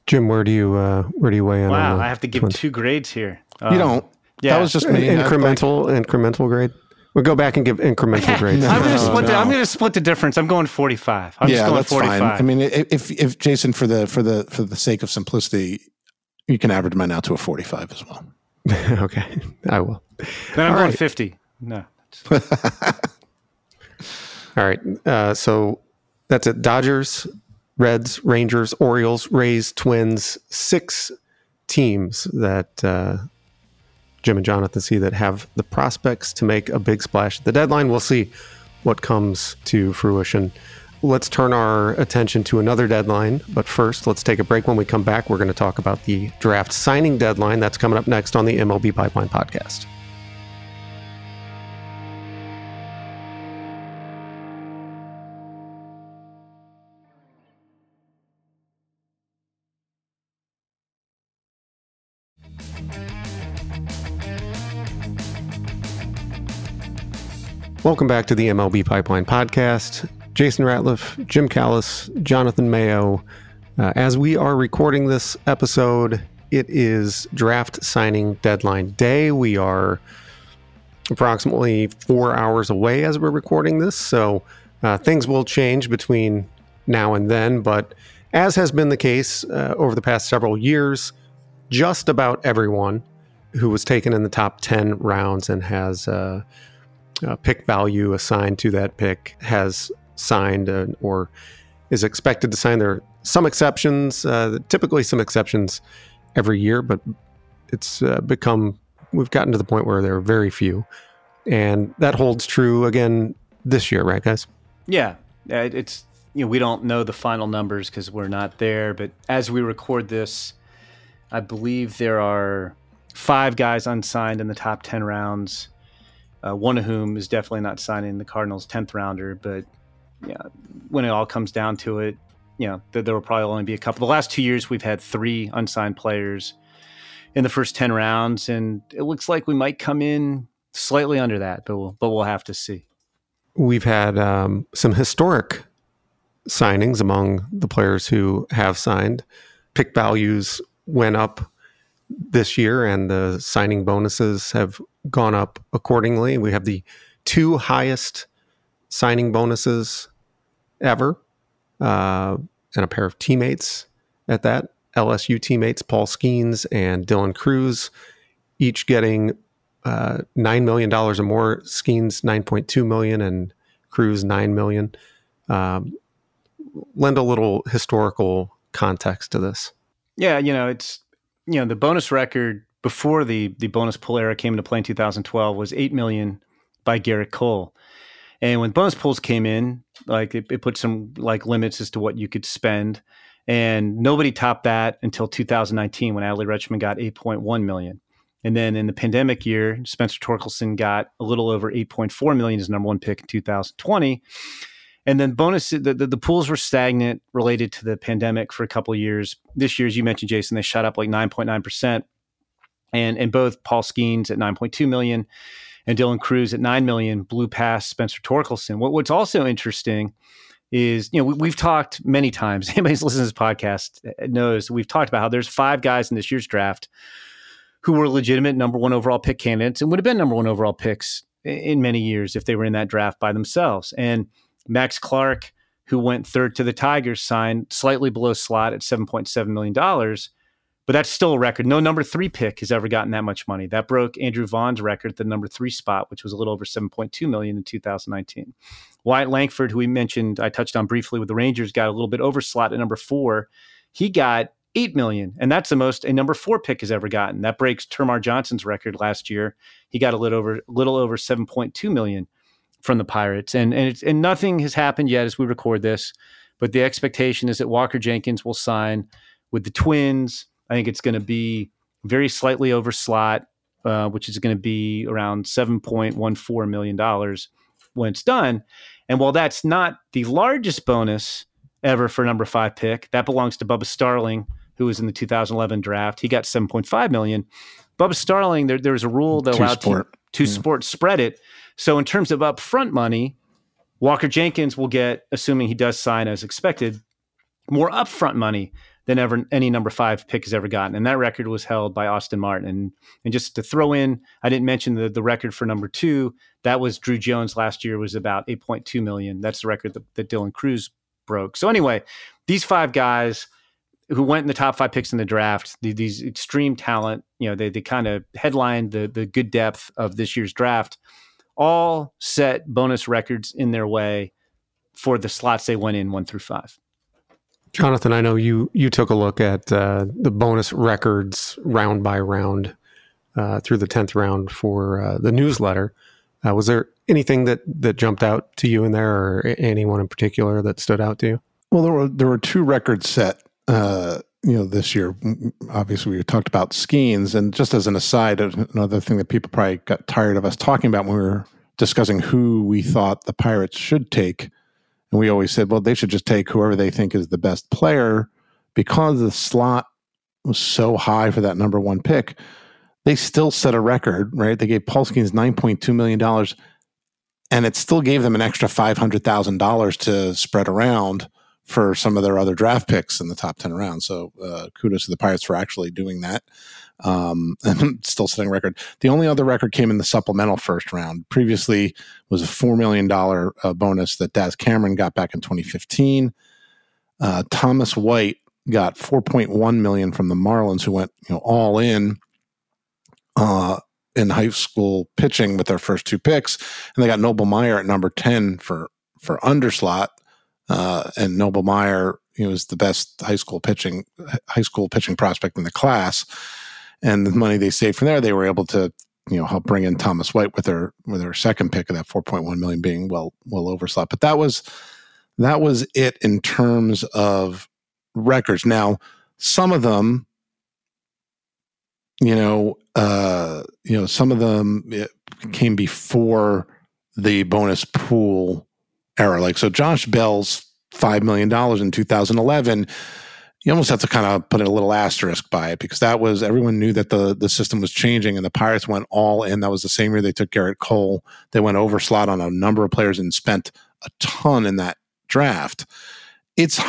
[SPEAKER 2] Jim, where do you uh, where do you weigh in?
[SPEAKER 4] Wow,
[SPEAKER 2] the
[SPEAKER 4] I have to give
[SPEAKER 2] Twins?
[SPEAKER 4] two grades here.
[SPEAKER 3] you
[SPEAKER 4] Um,
[SPEAKER 3] don't
[SPEAKER 4] Yeah,
[SPEAKER 3] that was just me I-
[SPEAKER 2] incremental incremental grade. We'll go back and give incremental grades.
[SPEAKER 4] I'm going to
[SPEAKER 3] No,
[SPEAKER 4] split. The,
[SPEAKER 3] no.
[SPEAKER 4] I'm going to split the difference. I'm going 45. I'm just
[SPEAKER 3] yeah
[SPEAKER 4] going
[SPEAKER 3] that's
[SPEAKER 4] 45.
[SPEAKER 3] fine i mean if if jason for the for the for the sake of simplicity you can average mine out to a 45 as well
[SPEAKER 2] okay, I will.
[SPEAKER 4] then I'm
[SPEAKER 2] all
[SPEAKER 4] going
[SPEAKER 2] right.
[SPEAKER 4] 50. No.
[SPEAKER 2] All right. Uh, so that's it. Dodgers, Reds, Rangers, Orioles, Rays, Twins. Six teams that uh, Jim and Jonathan see that have the prospects to make a big splash at the deadline. We'll see what comes to fruition. Let's turn our attention to another deadline. But first, let's take a break. When we come back, we're going to talk about the draft signing deadline. That's coming up next on the MLB Pipeline podcast. Welcome back to the MLB Pipeline Podcast. Jason Ratliff, Jim Callis, Jonathan Mayo. Uh, as we are recording this episode, it is draft signing deadline day. We are approximately four hours away as we're recording this, so uh, things will change between now and then. But as has been the case uh, over the past several years, just about everyone who was taken in the top 10 rounds and has uh, pick value assigned to that pick has signed uh, or is expected to sign their some exceptions, uh, typically some exceptions every year, but it's uh, become, we've gotten to the point where there are very few. And that holds true again this year, right, guys?
[SPEAKER 4] Yeah. It's, you know, we don't know the final numbers because we're not there. But as we record this, I believe there are five guys unsigned in the top 10 rounds, uh, one of whom is definitely not signing the Cardinals' 10th rounder. But yeah, when it all comes down to it, you know, there, there will probably only be a couple. The last two years, we've had three unsigned players in the first 10 rounds, and it looks like we might come in slightly under that, but we'll, but we'll have to see.
[SPEAKER 2] We've had um, some historic signings among the players who have signed. Pick values went up this year, and the signing bonuses have gone up accordingly. We have the two highest signing bonuses ever, uh, and a pair of teammates at that. LSU teammates Paul Skenes and Dylan Crews, each getting uh, nine million dollars or more. Skenes nine point two million and Crews nine million. Um, lend a little historical context to this.
[SPEAKER 4] Yeah, you know, it's you know the bonus record before the the bonus pool era came into play in 2012 was eight million by Gerrit Cole. And when bonus pools came in, like it, it, put some like limits as to what you could spend, and nobody topped that until 2019 when Adley Rutschman got 8.1 million. And then in the pandemic year, Spencer Torkelson got a little over 8.4 million as number one pick in 2020. And then bonus, the, the, the, pools were stagnant related to the pandemic for a couple years. This year, as you mentioned, Jason, they shot up like 9.9%. And, and both Paul Skeens at 9.2 million and Dylan Crews at 9 million blew past Spencer Torkelson. What, what's also interesting is, you know, we, have talked many times, anybody who's listening to this podcast knows we've talked about how there's five guys in this year's draft who were legitimate number one overall pick candidates and would have been number one overall picks in many years if they were in that draft by themselves. And Max Clark, who went third to the Tigers, signed slightly below slot at $7.7 million but that's still a record. No number three pick has ever gotten that much money. That broke Andrew Vaughn's record, at the number three spot, which was a little over 7.2 million in 2019. Wyatt Langford, who we mentioned, I touched on briefly with the Rangers, got a little bit overslot at number four. He got eight million, and that's the most a number four pick has ever gotten. That breaks Termarr Johnson's record last year. He got a little over little over 7.2 million from the Pirates, and and and nothing has happened yet as we record this. But the expectation is that Walker Jenkins will sign with the Twins I think it's going to be very slightly over slot, uh, which is going to be around $7.14 million when it's done. And while that's not the largest bonus ever for number five pick, that belongs to Bubba Starling, who was in the 2011 draft. He got 7.5 million. Bubba Starling, there, there was a rule that
[SPEAKER 3] two
[SPEAKER 4] allowed
[SPEAKER 3] sport.
[SPEAKER 4] two, two yeah. sports spread it. So in terms of upfront money, Walker Jenkins will get, assuming he does sign as expected, more upfront money than ever any number five pick has ever gotten. And that record was held by Austin Martin. And and just to throw in, I didn't mention the, the record for number two. That was Druw Jones last year was about 8.2 million. That's the record that, that Dylan Crews broke. So anyway, these five guys who went in the top five picks in the draft, the, these extreme talent, you know, they, they kind of headlined the, the good depth of this year's draft, all set bonus records in their way for the slots they went in one through five.
[SPEAKER 2] Jonathan, I know you you took a look at uh, the bonus records round by round uh, through the tenth round for uh, the newsletter. Uh, was there anything that that jumped out to you in there, or anyone in particular that stood out to you?
[SPEAKER 3] Well, there were there were two records set. Uh, you know, this year, obviously, we talked about Skenes, and just as an aside, another thing that people probably got tired of us talking about when we were discussing who we thought the Pirates should take and we always said, well, they should just take whoever they think is the best player because the slot was so high for that number one pick. They still set a record, right? They gave Paul Skenes $9.2 million and it still gave them an extra $500,000 to spread around for some of their other draft picks in the top 10 rounds. So uh, kudos to the Pirates for actually doing that um, still setting record. The only other record came in the supplemental first round. Previously was a $4 million uh, bonus that Daz Cameron got back in 2015. Uh, Thomas White got 4.1 million from the Marlins who went you know all in uh, in high school pitching with their first two picks and they got Noble Meyer at number 10 for for underslot uh, and Noble Meyer, know, was the best high school pitching high school pitching prospect in the class. And the money they saved from there, they were able to you know help bring in Thomas White with their with their second pick of that 4.1 million being well well overslot. But that was that was it in terms of records. Now, some of them, you know, uh, you know, some of them came before the bonus pool era. Like so, Josh Bell's five million dollars in 2011. You almost have to kind of put a little asterisk by it because that was everyone knew that the the system was changing and the Pirates went all in. That was the same year they took Gerrit Cole. They went over slot on a number of players and spent a ton in that draft. It's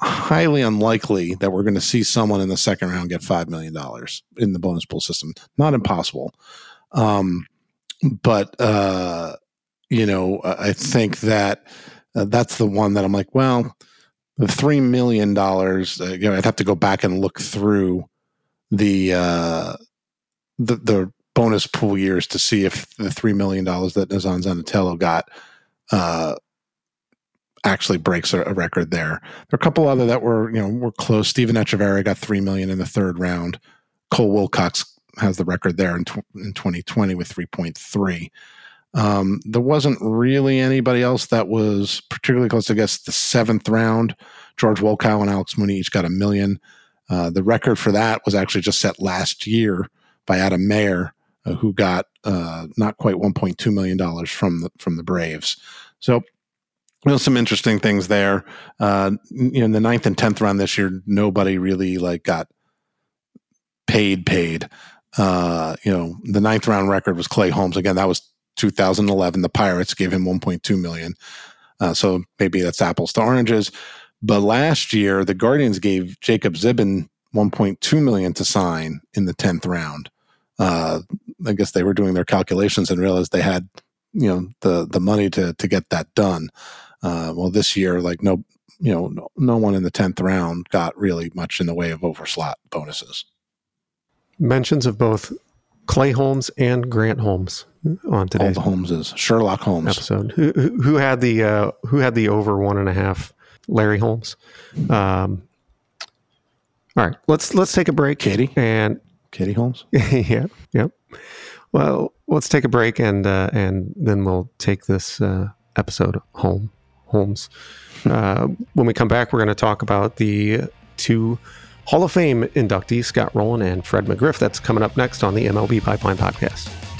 [SPEAKER 3] highly unlikely that we're going to see someone in the second round get $5 million in the bonus pool system. Not impossible. Um, but, uh, you know, I think that uh, that's the one that I'm like, well, the $3 million, uh, you know, I'd have to go back and look through the, uh, the, the bonus pool years to see if the $3 million that Nazzan Zanetello got, uh, actually breaks a, a, record there. There are a couple other that were, you know, were close. Steven Echavarria got three million in the third round. Cole Wilcox has the record there in, tw- in 2020 with 3.3. Um, there wasn't really anybody else that was particularly close. I guess the seventh round, George Wolkow and Alex Mooney each got a million. Uh, the record for that was actually just set last year by Adam Maier, uh, who got uh, not quite 1.2 million dollars from the from the Braves. So you know, some interesting things there. Uh, you know, in the ninth and tenth round this year, nobody really like got paid. Paid. Uh, you know, the ninth round record was Clay Holmes. Again, that was 2011. The Pirates gave him 1.2 million. Uh, so maybe that's apples to oranges. But last year, the Guardians gave Jacob Zibin 1.2 million to sign in the 10th round. Uh, I guess they were doing their calculations and realized they had, you know, the the money to to get that done. Uh, well, this year, like no, you know, no, no one in the tenth round got really much in the way of overslot bonuses.
[SPEAKER 2] Mentions of both Clay Holmes and Grant Holmes on today's
[SPEAKER 3] All the Holmeses, Sherlock Holmes
[SPEAKER 2] episode. Who, who had the uh, who had the over one and a half? Larry Holmes. Um, all right, let's let's take a break.
[SPEAKER 3] Katie
[SPEAKER 2] and
[SPEAKER 3] Katie Holmes.
[SPEAKER 2] yeah, yep. Well, let's take a break and uh, and then we'll take this uh, episode home. Holmes. Uh, when we come back, we're going to talk about the two Hall of Fame inductees, Scott Rolen and Fred McGriff. That's coming up next on the MLB Pipeline Podcast.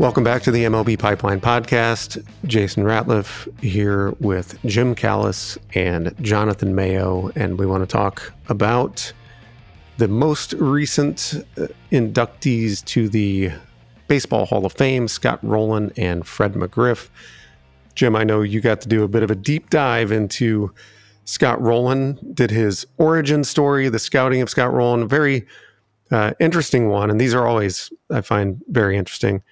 [SPEAKER 2] Welcome back to the MLB Pipeline Podcast. Jason Ratliff here with Jim Callis and Jonathan Mayo, and we want to talk about the most recent uh, inductees to the Baseball Hall of Fame, Scott Rolen and Fred McGriff. Jim, I know you got to do a bit of a deep dive into Scott Rolen, did his origin story, the scouting of Scott Rolen, very uh, interesting one. And these are always, I find, very interesting.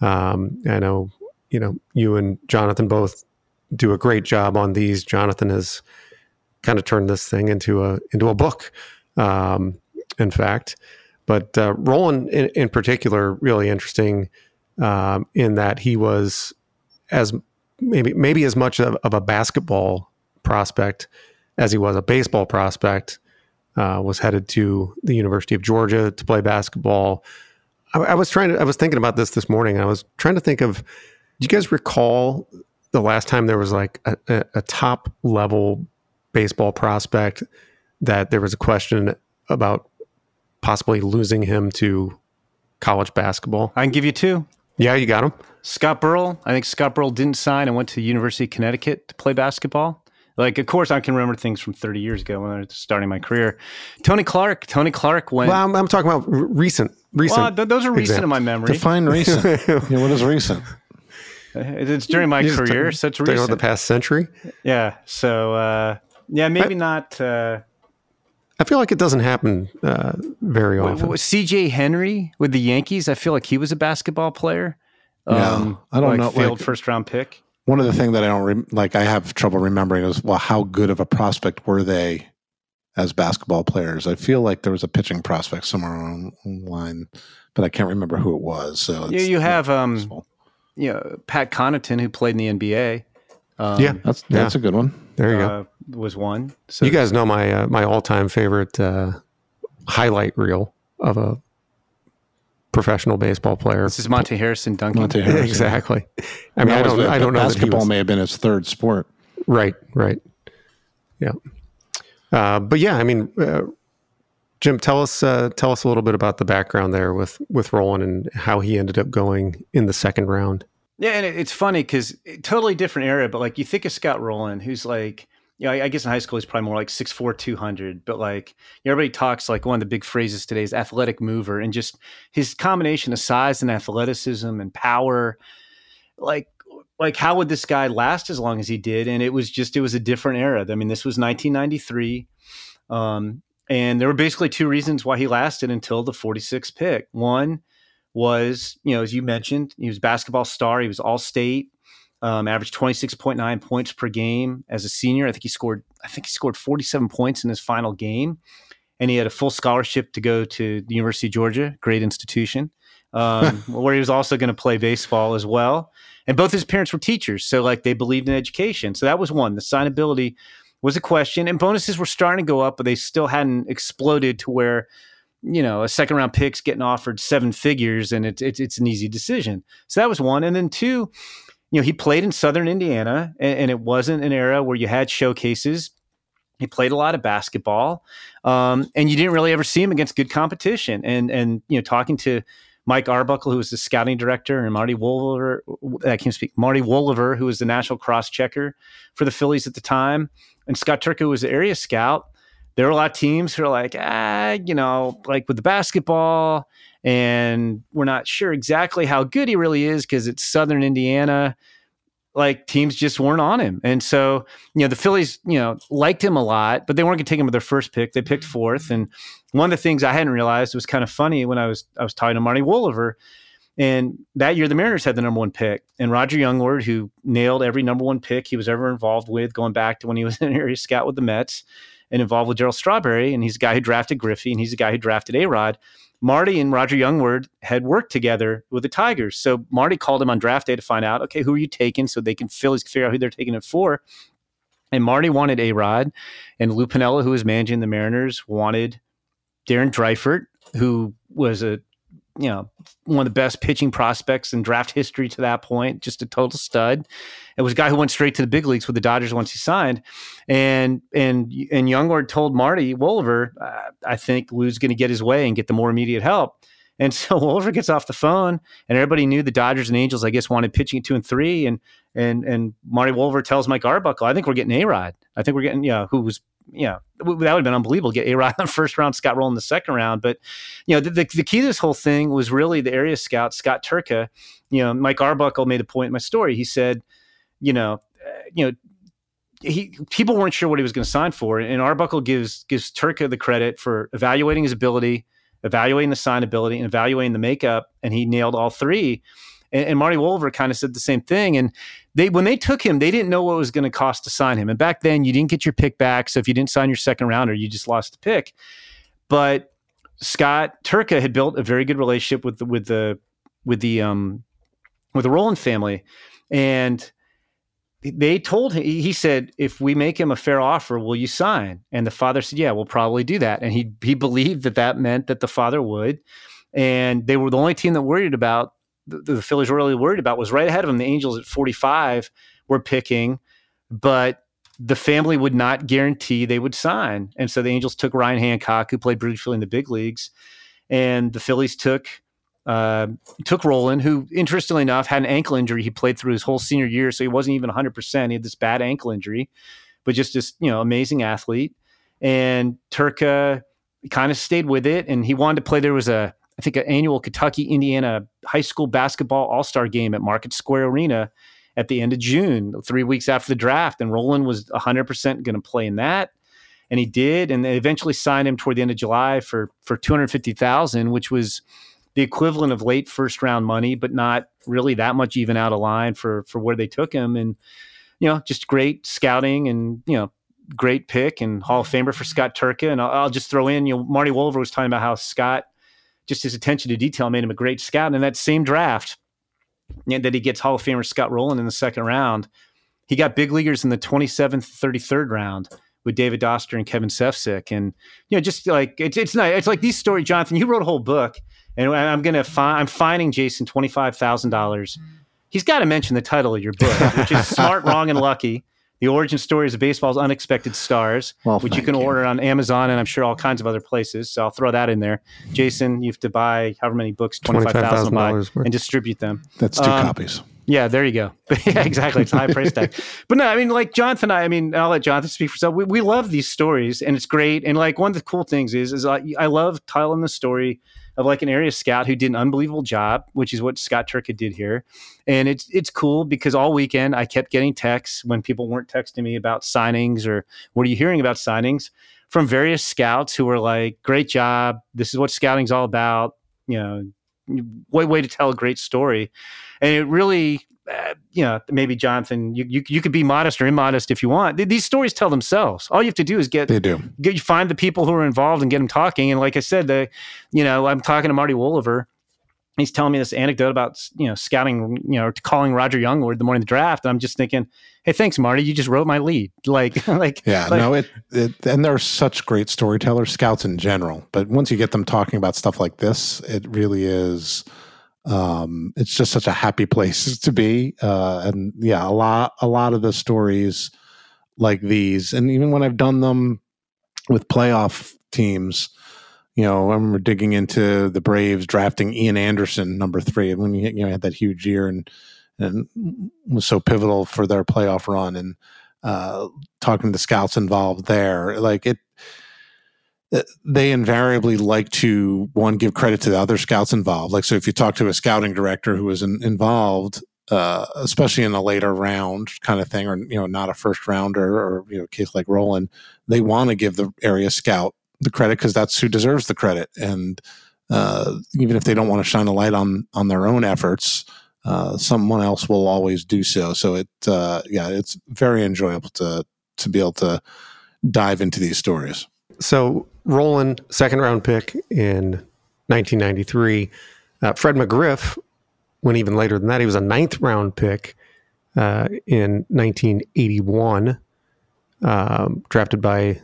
[SPEAKER 2] Um, I know, you know, you and Jonathan both do a great job on these. Jonathan has kind of turned this thing into a into a book, um, in fact. But uh, Rolen, in, in, particular, really interesting um, in that he was as maybe maybe as much of, of, a basketball prospect as he was a baseball prospect. Uh, was headed to the University of Georgia to play basketball. I, I, was trying to, I was thinking about this this morning. I was trying to think of, do you guys recall the last time there was like a, a, a top level baseball prospect that there was a question about possibly losing him to college basketball?
[SPEAKER 4] I can give you two.
[SPEAKER 2] Yeah, you got him.
[SPEAKER 4] Scott Burrell. I think Scott Burrell didn't sign and went to the University of Connecticut to play basketball. Like, of course, I can remember things from 30 years ago when I was starting my career. Tony Clark. Tony Clark went.
[SPEAKER 2] Well, I'm, I'm talking about recent. Recent. Well,
[SPEAKER 4] th- those are recent in my memory.
[SPEAKER 3] Define recent. yeah, what is recent?
[SPEAKER 4] It's during my career, t- so it's recent.
[SPEAKER 2] the past century.
[SPEAKER 4] Yeah. So, uh, yeah, maybe I, not. Uh,
[SPEAKER 2] I feel like it doesn't happen uh, very often.
[SPEAKER 4] C.J. Henry with the Yankees. I feel like he was a basketball player. Um,
[SPEAKER 3] yeah, I don't
[SPEAKER 4] like
[SPEAKER 3] know.
[SPEAKER 4] Failed
[SPEAKER 3] like,
[SPEAKER 4] first round pick.
[SPEAKER 3] One of the things that I don't re- like, I have trouble remembering is well, how good of a prospect were they as basketball players? I feel like there was a pitching prospect somewhere online, but I can't remember who it was. So
[SPEAKER 4] yeah, you have um, you know, Pat Connaughton who played in the NBA.
[SPEAKER 2] Um, yeah,
[SPEAKER 3] that's that's
[SPEAKER 2] yeah.
[SPEAKER 3] a good one.
[SPEAKER 2] There you uh,
[SPEAKER 4] go. Was one.
[SPEAKER 2] So you guys know my uh, my all time favorite uh, highlight reel of a professional baseball player.
[SPEAKER 4] This is Monte Harrison Duncan.
[SPEAKER 3] Monte Harrison.
[SPEAKER 2] exactly. I mean, I don't, I don't know.
[SPEAKER 3] Basketball
[SPEAKER 2] was,
[SPEAKER 3] may have been his third sport.
[SPEAKER 2] Right. Right. Yeah. Uh, but yeah, I mean, uh, Jim, tell us uh, tell us a little bit about the background there with with Rolen and how he ended up going in the second round.
[SPEAKER 4] Yeah, and it's funny because totally different era, but like you think of Scott Rolen, who's like, you know, I, guess in high school he's probably more like 6'4", 200, but like everybody talks like one of the big phrases today is athletic mover, and just his combination of size and athleticism and power, like like how would this guy last as long as he did? And it was just it was a different era. I mean, this was 1993. Um, and there were basically two reasons why he lasted until the 46th pick. One was, you know, as you mentioned, he was basketball star. He was all state, um, averaged 26.9 points per game as a senior. I think he scored, I think he scored 47 points in his final game. And he had a full scholarship to go to the University of Georgia, great institution, um, where he was also going to play baseball as well. And both his parents were teachers. So, like, they believed in education. So that was one. The signability was a question, and bonuses were starting to go up, but they still hadn't exploded to where you know a second round pick's getting offered seven figures, and it's it's, it's an easy decision. So that was one, and then two, you know, he played in Southern Indiana, and, and it wasn't an era where you had showcases. He played a lot of basketball, um, and you didn't really ever see him against good competition. And and you know, talking to Mike Arbuckle, who was the scouting director, and Marty Wolever, I can't speak, Marty Wolever, who was the national cross checker for the Phillies at the time and Scott Trcka was the area scout, there were a lot of teams who are like, ah, you know, like with the basketball, and we're not sure exactly how good he really is because it's Southern Indiana. Like teams just weren't on him, and so you know the Phillies, you know, liked him a lot, but they weren't going to take him with their first pick. They picked fourth, and one of the things I hadn't realized was kind of funny when I was I was talking to Marty Wolever and that year, the Mariners had the number one pick, and Roger Jongewaard, who nailed every number one pick he was ever involved with, going back to when he was an area scout with the Mets and involved with Gerald Strawberry, and he's a guy who drafted Griffey, and he's a guy who drafted A Rod. Marty and Roger Jongewaard had worked together with the Tigers, so Marty called him on draft day to find out, okay, who are you taking, so they can Phillies figure out who they're taking it for. And Marty wanted A Rod, and Lou Piniella, who was managing the Mariners, wanted Darren Dreifort, who was a you know, one of the best pitching prospects in draft history to that point, just a total stud. It was a guy who went straight to the big leagues with the Dodgers once he signed. And and and Jongewaard told Marty Wolever, I think Lou's going to get his way and get the more immediate help. And so Wolever gets off the phone, and everybody knew the Dodgers and Angels, I guess, wanted pitching at two and three. And and and Marty Wolever tells Mike Arbuckle, I think we're getting A Rod. I think we're getting, yeah, you know, who was you know, that would have been unbelievable. Get A Rod in the first round, Scott Rolen the second round. But, you know, the, the, the, key to this whole thing was really the area scout, Scott Trcka. You know, Mike Arbuckle made a point in my story. He said, you know, uh, you know, he people weren't sure what he was going to sign for, and Arbuckle gives gives Trcka the credit for evaluating his ability, evaluating the signability, and evaluating the makeup, and he nailed all three. And, and Marty Wolever kind of said the same thing. And they when they took him, they didn't know what it was going to cost to sign him. And back then, you didn't get your pick back. So if you didn't sign your second rounder, you just lost the pick. But Scott Turka had built a very good relationship with the with the with the um with the Rolen family, and they told him he said if we make him a fair offer will you sign and the father said yeah we'll probably do that and he he believed that that meant that the father would and they were the only team that worried about the, the Phillies were really worried about was right ahead of them. The Angels at 45 were picking, but the family would not guarantee they would sign. And so the Angels took Ryan Hancock, who played briefly in the big leagues, and the Phillies took uh, took Rolen, who interestingly enough had an ankle injury. He played through his whole senior year, so he wasn't even 100. percent He had this bad ankle injury, but just this you know amazing athlete. And Trcka kind of stayed with it, and he wanted to play. There was a I think, an annual Kentucky Indiana high school basketball all star game at Market Square Arena at the end of June, three weeks after the draft. And Rolen was 100% going to play in that. And he did. And they eventually signed him toward the end of July for, for 250000 which was the equivalent of late first round money, but not really that much even out of line for for where they took him. And you know, just great scouting and you know, great pick and Hall of Famer for Scott Trcka. And I'll, I'll just throw in, you know, Marty Wolever was talking about how Scott, just his attention to detail, made him a great scout. And in that same draft, and that he gets Hall of Famer Scott Rolen in the second round, he got big leaguers in the 27th, 33rd round with David Doster and Kevin Sefcik. And, you know, just like it's, it's not, it's like these stories, Jonathan, you wrote a whole book and I'm going to find, I'm finding Jason $25,000. He's got to mention the title of your book, which is Smart, Wrong, and Lucky. The origin stories of baseball's unexpected stars, well, which you can you. order on Amazon and I'm sure all kinds of other places. So I'll throw that in there. Jason, you have to buy however many books, twenty five thousand dollars, and distribute them.
[SPEAKER 3] That's two um, copies.
[SPEAKER 4] Yeah, there you go. yeah, exactly. It's a high price tag. But no, I mean, like Jonathan, I, I mean, I'll let Jonathan speak for himself. We, we love these stories and it's great. And like one of the cool things is, is I, I love telling the story of like an area scout who did an unbelievable job, which is what Scott Trcka did here. And it's it's cool because all weekend I kept getting texts when people weren't texting me about signings or what are you hearing about signings from various scouts who were like, "Great job! This is what scouting's all about." You know, way way to tell a great story, and it really uh, you know, maybe Jonathan, you, you, you could be modest or immodest if you want. These stories tell themselves. All you have to do is get
[SPEAKER 3] they do
[SPEAKER 4] get you find the people who are involved and get them talking. And like I said, the you know, I'm talking to Marty Wolever. He's telling me this anecdote about you know scouting, you know, calling Roger Youngblood the morning of the draft. And I'm just thinking, hey, thanks, Marty. You just wrote my lead. Like, like
[SPEAKER 3] yeah,
[SPEAKER 4] like,
[SPEAKER 3] no, it, it and they're such great storytellers, scouts in general. But once you get them talking about stuff like this, it really is um, it's just such a happy place to be. Uh, and yeah, a lot, a lot of the stories like these, and even when I've done them with playoff teams, you know, I remember digging into the Braves drafting Ian Anderson, number three, and when you, you know had that huge year and and was so pivotal for their playoff run, and uh, talking to the scouts involved there, like it they invariably like to one give credit to the other scouts involved. Like, so if you talk to a scouting director who was in, involved, uh, especially in a later round kind of thing, or you know, not a first rounder, or you know, case like Rolen, they want to give the area scout the credit because that's who deserves the credit. And uh, even if they don't want to shine a light on on their own efforts, uh, someone else will always do so. So it, uh, yeah, it's very enjoyable to to be able to dive into these stories.
[SPEAKER 2] So Rolen, second round pick in 1993. Uh, Fred McGriff went even later than that. He was a ninth round pick uh, in 1981, um, drafted by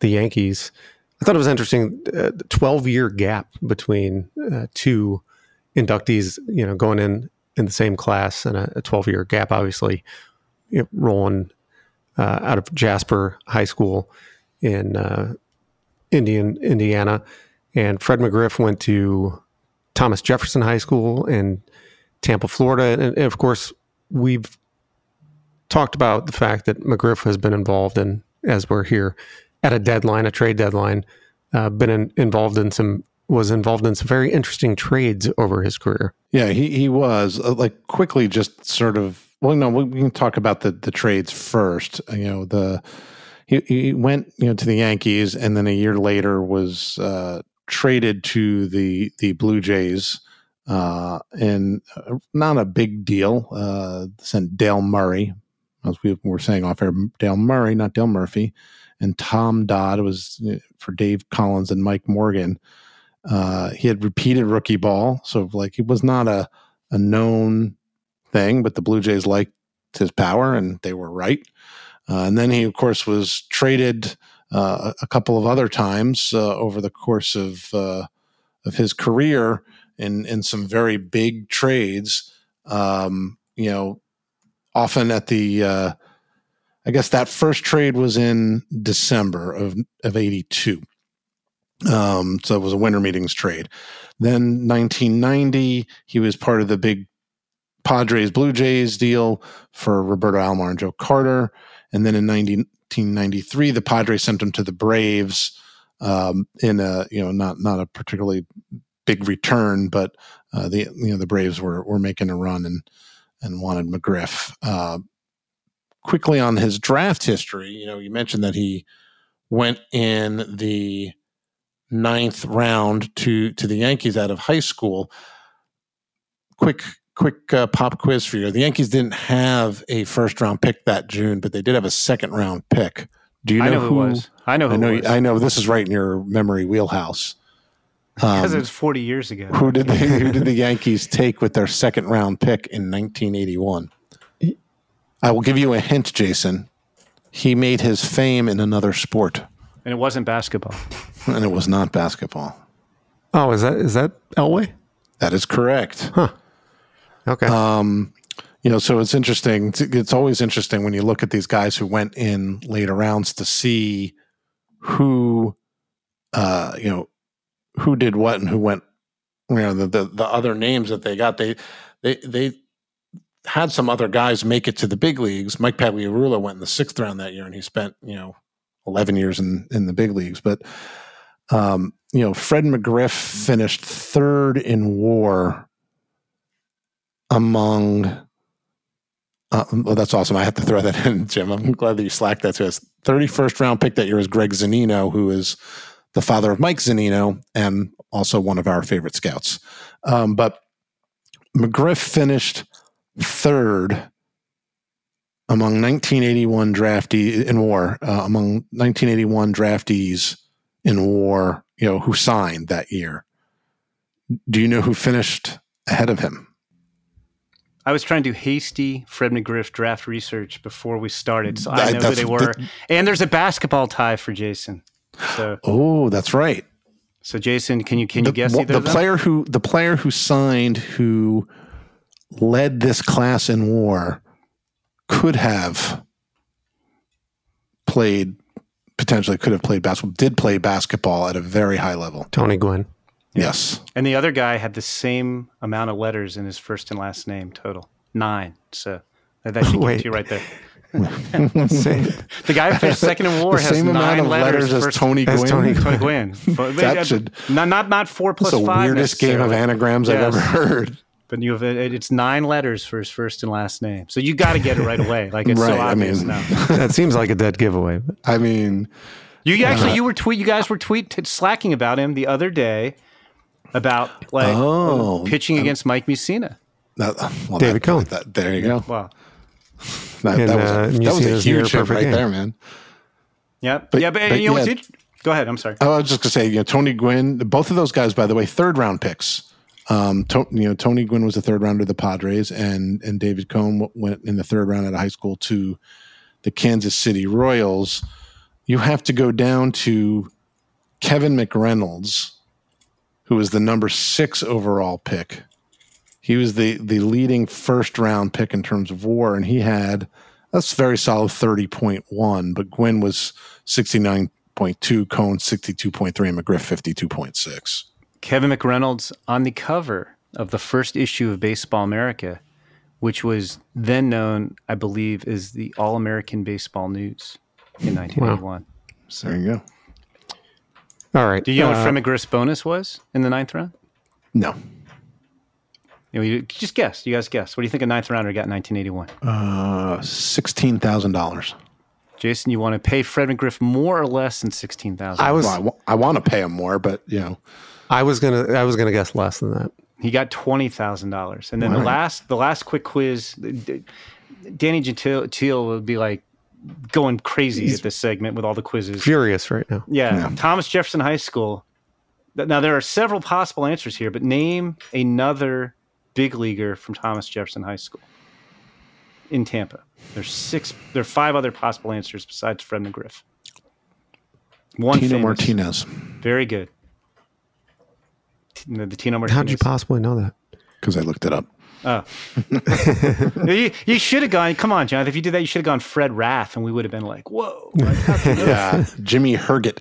[SPEAKER 2] the Yankees. I thought it was interesting. Uh, 12 year gap between uh, two inductees, you know, going in in the same class and a 12 year gap, obviously, you know, Rolen uh, out of Jasper High School in uh, Indian, Indiana. And Fred McGriff went to Thomas Jefferson High School in Tampa, Florida. And, and, of course, we've talked about the fact that McGriff has been involved in, as we're here, at a deadline, a trade deadline, uh, been in, involved in some, was involved in some very interesting trades over his career.
[SPEAKER 3] Yeah, he, he was. Uh, like, quickly, just sort of, well, no, we can talk about the, the trades first. You know, the, he, he went you know to the Yankees, and then a year later was uh, traded to the the Blue Jays, uh, and uh, not a big deal. Uh, sent Dale Murray, as we were saying off air, Dale Murray, not Dale Murphy, and Tom Dodd was uh, for Dave Collins and Mike Morgan. Uh, he had repeated rookie ball, so like it was not a a known thing, but the Blue Jays liked his power, and they were right. Uh, and then he, of course, was traded uh, a couple of other times uh, over the course of uh, of his career in in some very big trades. Um, you know, often at the uh, I guess that first trade was in December of of '82. Um, so it was a winter meetings trade. Then 1990, he was part of the big Padres Blue Jays deal for Roberto Alomar and Joe Carter. And then in 1993, the Padres sent him to the Braves um, in a you know not not a particularly big return, but uh, the you know the Braves were were making a run and and wanted McGriff. Uh, quickly on his draft history, you know, you mentioned that he went in the ninth round to to the Yankees out of high school. Quick quick uh, pop quiz for you. The Yankees didn't have a first round pick that June, but they did have a second round pick. Do you know,
[SPEAKER 4] I know
[SPEAKER 3] who,
[SPEAKER 4] who was. I know who
[SPEAKER 3] I know.
[SPEAKER 4] it was.
[SPEAKER 3] I know. This is right in your memory wheelhouse.
[SPEAKER 4] because
[SPEAKER 3] Um,
[SPEAKER 4] it was 40 years ago.
[SPEAKER 3] who did they, who did the Yankees take with their second round pick in 1981? I will give you a hint, Jason. He made his fame in another sport,
[SPEAKER 4] And it wasn't basketball.
[SPEAKER 3] and it was not basketball.
[SPEAKER 2] Oh, is that is that Elway?
[SPEAKER 3] That is correct.
[SPEAKER 2] Okay.
[SPEAKER 3] Um, you know, so it's interesting. It's, it's always interesting when you look at these guys who went in later rounds to see who, uh, you know, who did what and who went. You know, the the, the other names that they got. They they they had some other guys make it to the big leagues. Mike Pagliarulo went in the sixth round that year, and he spent you know eleven years in in the big leagues. But um, you know, Fred McGriff finished third in WAR among. Uh, well, that's awesome. I have to throw that in, Jim. I'm glad that you slacked that to us. 31st round pick that year is Greg Zunino, who is the father of Mike Zunino and also one of our favorite scouts. Um, but McGriff finished third among 1981 draftees in war, uh, among 1981 draftees in war, you know, who signed that year. Do you know who finished ahead of him?
[SPEAKER 4] I was trying to do hasty Fred McGriff draft research before we started, so I
[SPEAKER 3] That-
[SPEAKER 4] know who they were.
[SPEAKER 3] that-
[SPEAKER 4] and there's a basketball tie for Jason. So,
[SPEAKER 3] Oh, that's right.
[SPEAKER 4] so Jason, can you can you guess either
[SPEAKER 3] the
[SPEAKER 4] of them?
[SPEAKER 3] player who the player who signed who led this class in war could have played potentially could have played basketball did play basketball at a very high level
[SPEAKER 2] Tony Gwynn.
[SPEAKER 3] Yes
[SPEAKER 4] And the other guy had the same amount of letters in his first and last name total nine. So that that should give it
[SPEAKER 2] Wait.
[SPEAKER 4] to you right there. The guy who finished second in war
[SPEAKER 3] the
[SPEAKER 4] has
[SPEAKER 3] same
[SPEAKER 4] nine
[SPEAKER 3] amount of letters as Tony
[SPEAKER 2] as
[SPEAKER 3] Gwynn
[SPEAKER 2] Tony
[SPEAKER 4] Tony Gwynn. But-
[SPEAKER 3] That should-
[SPEAKER 4] not not not four plus
[SPEAKER 3] that's the
[SPEAKER 4] five.
[SPEAKER 3] weirdest game of
[SPEAKER 4] necessarily.
[SPEAKER 3] anagrams I've ever heard
[SPEAKER 4] But you have it's nine letters for his first and last name. So you got to get it right away. Like it's
[SPEAKER 3] Right,
[SPEAKER 4] so
[SPEAKER 3] I
[SPEAKER 4] obvious
[SPEAKER 3] mean-
[SPEAKER 4] now.
[SPEAKER 2] that seems like a dead giveaway.
[SPEAKER 3] I mean
[SPEAKER 4] You actually uh, you were tweet you guys were tweet t- slacking about him the other day about like
[SPEAKER 3] Oh.
[SPEAKER 4] pitching against Mike Mussina.
[SPEAKER 3] that, well,
[SPEAKER 2] David
[SPEAKER 3] that-
[SPEAKER 2] Cone.
[SPEAKER 3] that- there you go
[SPEAKER 4] Wow.
[SPEAKER 3] that,
[SPEAKER 2] And,
[SPEAKER 3] that was
[SPEAKER 2] uh,
[SPEAKER 3] a, that was a huge hit
[SPEAKER 2] perfect
[SPEAKER 3] right
[SPEAKER 2] game.
[SPEAKER 3] there man
[SPEAKER 4] Yeah.
[SPEAKER 3] But-
[SPEAKER 4] yeah, but,
[SPEAKER 3] but
[SPEAKER 4] you know what
[SPEAKER 3] yeah.
[SPEAKER 4] did Go ahead. I'm sorry.
[SPEAKER 3] Oh, I was just gonna say, you know, Tony Gwynn, both of those guys, by the way, third round picks. Um, to, you know, Tony Gwynn was the third rounder of the Padres, and and David Cone went in the third round out of high school to the Kansas City Royals. You have to go down to Kevin McReynolds, who was the number six overall pick. He was the the leading first round pick in terms of WAR, and he had that's very solid thirty point one. But Gwynn was sixty nine point two, Cone sixty two point three, and McGriff fifty two point six.
[SPEAKER 4] Kevin McReynolds on the cover of the first issue of Baseball America, which was then known, I believe, as the All American Baseball News in 1981.
[SPEAKER 3] There you go.
[SPEAKER 2] All right.
[SPEAKER 4] Do you know what
[SPEAKER 2] uh,
[SPEAKER 4] Fred McGriff's bonus was in the ninth round?
[SPEAKER 3] No,
[SPEAKER 4] You, know, you just guess. You guys guess. What do you think a ninth rounder got in 1981?
[SPEAKER 3] uh, sixteen thousand dollars.
[SPEAKER 4] Jason, you want to pay Fred McGriff more or less than sixteen thousand?
[SPEAKER 2] I was
[SPEAKER 3] Well, I, want to pay him more, but you know,
[SPEAKER 2] I was gonna I was gonna guess less than that.
[SPEAKER 4] He got twenty thousand dollars, and then the
[SPEAKER 3] Wow.
[SPEAKER 4] last the last quick quiz, Danny Gentile Teal would be like going crazy at this segment with all the quizzes.
[SPEAKER 2] Furious right now.
[SPEAKER 4] Yeah,
[SPEAKER 3] Yeah.
[SPEAKER 4] Thomas Jefferson High School. Now there are several possible answers here, but name another big leaguer from Thomas Jefferson High School in Tampa. There's six. There are five other possible answers besides Fred McGriff. One
[SPEAKER 3] Tino
[SPEAKER 4] famous.
[SPEAKER 3] Martinez.
[SPEAKER 4] Very good. The, the Tino Martinez.
[SPEAKER 2] How'd you possibly know that?
[SPEAKER 3] Because I looked it up.
[SPEAKER 4] Oh. you you should have gone. Come on, Jonathan. If you did that, you should have gone Fred Rath, and we would have been like, "Whoa!" Like, how can you know?
[SPEAKER 3] Yeah, Jimmy Herget.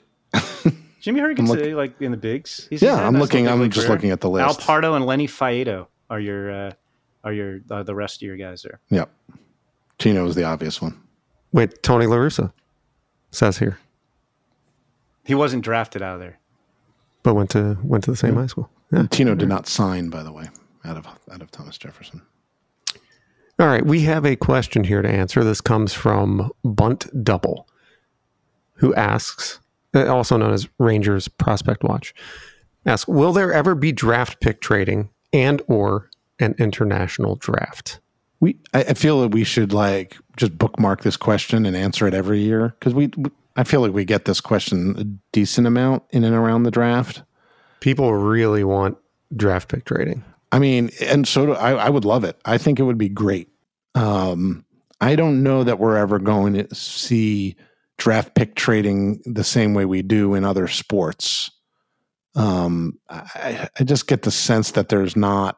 [SPEAKER 4] Jimmy Hergen's
[SPEAKER 3] look-
[SPEAKER 4] uh, like in the bigs. He's,
[SPEAKER 3] Yeah,
[SPEAKER 4] he's had a
[SPEAKER 3] I'm looking- I'm just
[SPEAKER 4] career.
[SPEAKER 3] looking at the list.
[SPEAKER 4] Al Pardo and Lenny Faedo are your uh, are your uh, the rest of your guys there.
[SPEAKER 3] Yep. Tino was the obvious one.
[SPEAKER 2] Wait, Tony LaRussa says here,
[SPEAKER 4] He wasn't drafted out of there.
[SPEAKER 2] but went to went to the same high school. Yeah.
[SPEAKER 3] Tino did not sign, by the way, out of out of Thomas Jefferson.
[SPEAKER 2] All right, we have a question here to answer. This comes from Bunt Double, who asks uh, also known as Rangers Prospect Watch, asks, will there ever be draft pick trading and or an international draft?
[SPEAKER 3] We, I feel that we should like just bookmark this question and answer it every year because we, I feel like we get this question a decent amount in and around the draft.
[SPEAKER 2] People really want draft pick trading.
[SPEAKER 3] I mean, and so do, I, I would love it. I think it would be great. Um, I don't know that we're ever going to see draft pick trading the same way we do in other sports. Um, I, I just get the sense that there's not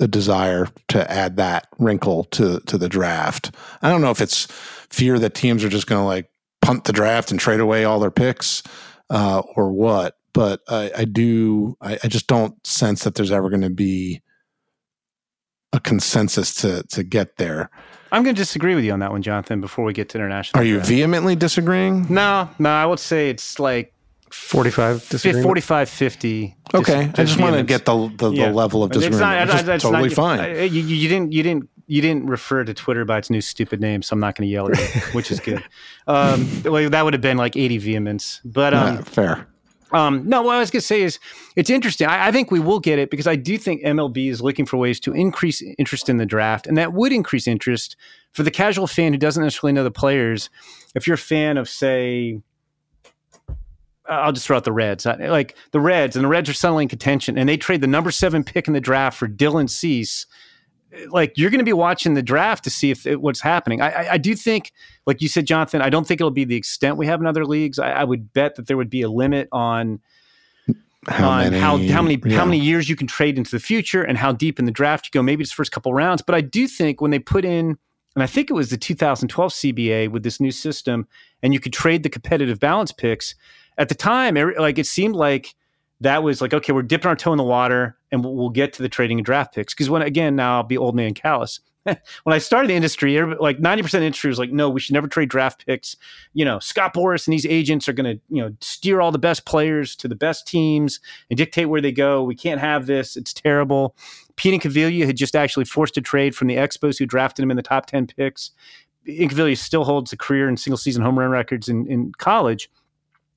[SPEAKER 3] a desire to add that wrinkle to to the draft. I don't know if it's fear that teams are just going to like punt the draft and trade away all their picks uh, or what. But I, I do. I, I, just don't sense that there's ever going to be a consensus to to get there.
[SPEAKER 4] I'm going to disagree with you on that one, Jonathan. Before we get to international,
[SPEAKER 3] are you draft. vehemently disagreeing?
[SPEAKER 4] No, no. I would say it's like
[SPEAKER 2] 45
[SPEAKER 4] 45 50
[SPEAKER 3] okay dis- i just want to get the the, yeah. the, level of disagreement it's, not, it's totally
[SPEAKER 4] not,
[SPEAKER 3] fine
[SPEAKER 4] you, you, didn't you didn't you didn't refer to twitter by its new stupid name so i'm not going to yell at you which is good um, well, that would have been like 80 vehemence but um,
[SPEAKER 3] yeah, fair
[SPEAKER 4] um, no, what I was going to say is it's interesting. I, I, think we will get it because I do think MLB is looking for ways to increase interest in the draft, and that would increase interest for the casual fan who doesn't necessarily know the players. If you're a fan of, say, I'll just throw out the Reds. Like the Reds, and the Reds are suddenly in contention, and they trade the number seven pick in the draft for Dylan Cease. Like you're going to be watching the draft to see if it, what's happening. I, I, I, do think, like you said, Jonathan, I don't think it'll be the extent we have in other leagues. I, I would bet that there would be a limit on how on many, how how many yeah. how many years you can trade into the future and how deep in the draft you go. Maybe it's first couple rounds, but I do think when they put in, and I think it was the 2012 CBA with this new system, and you could trade the competitive balance picks at the time, like it seemed like that was like, okay, we're dipping our toe in the water and we'll, get to the trading and draft picks. Because when, again, now I'll be old man Callis. when I started the industry, like 90% of the industry was like, no, we should never trade draft picks. You know, Scott Boras and these agents are going to, you know, steer all the best players to the best teams and dictate where they go. We can't have this. It's terrible. Pete Incaviglia had just actually forced a trade from the Expos who drafted him in the top 10 picks. Incaviglia still holds a career and single season home run records in, in college.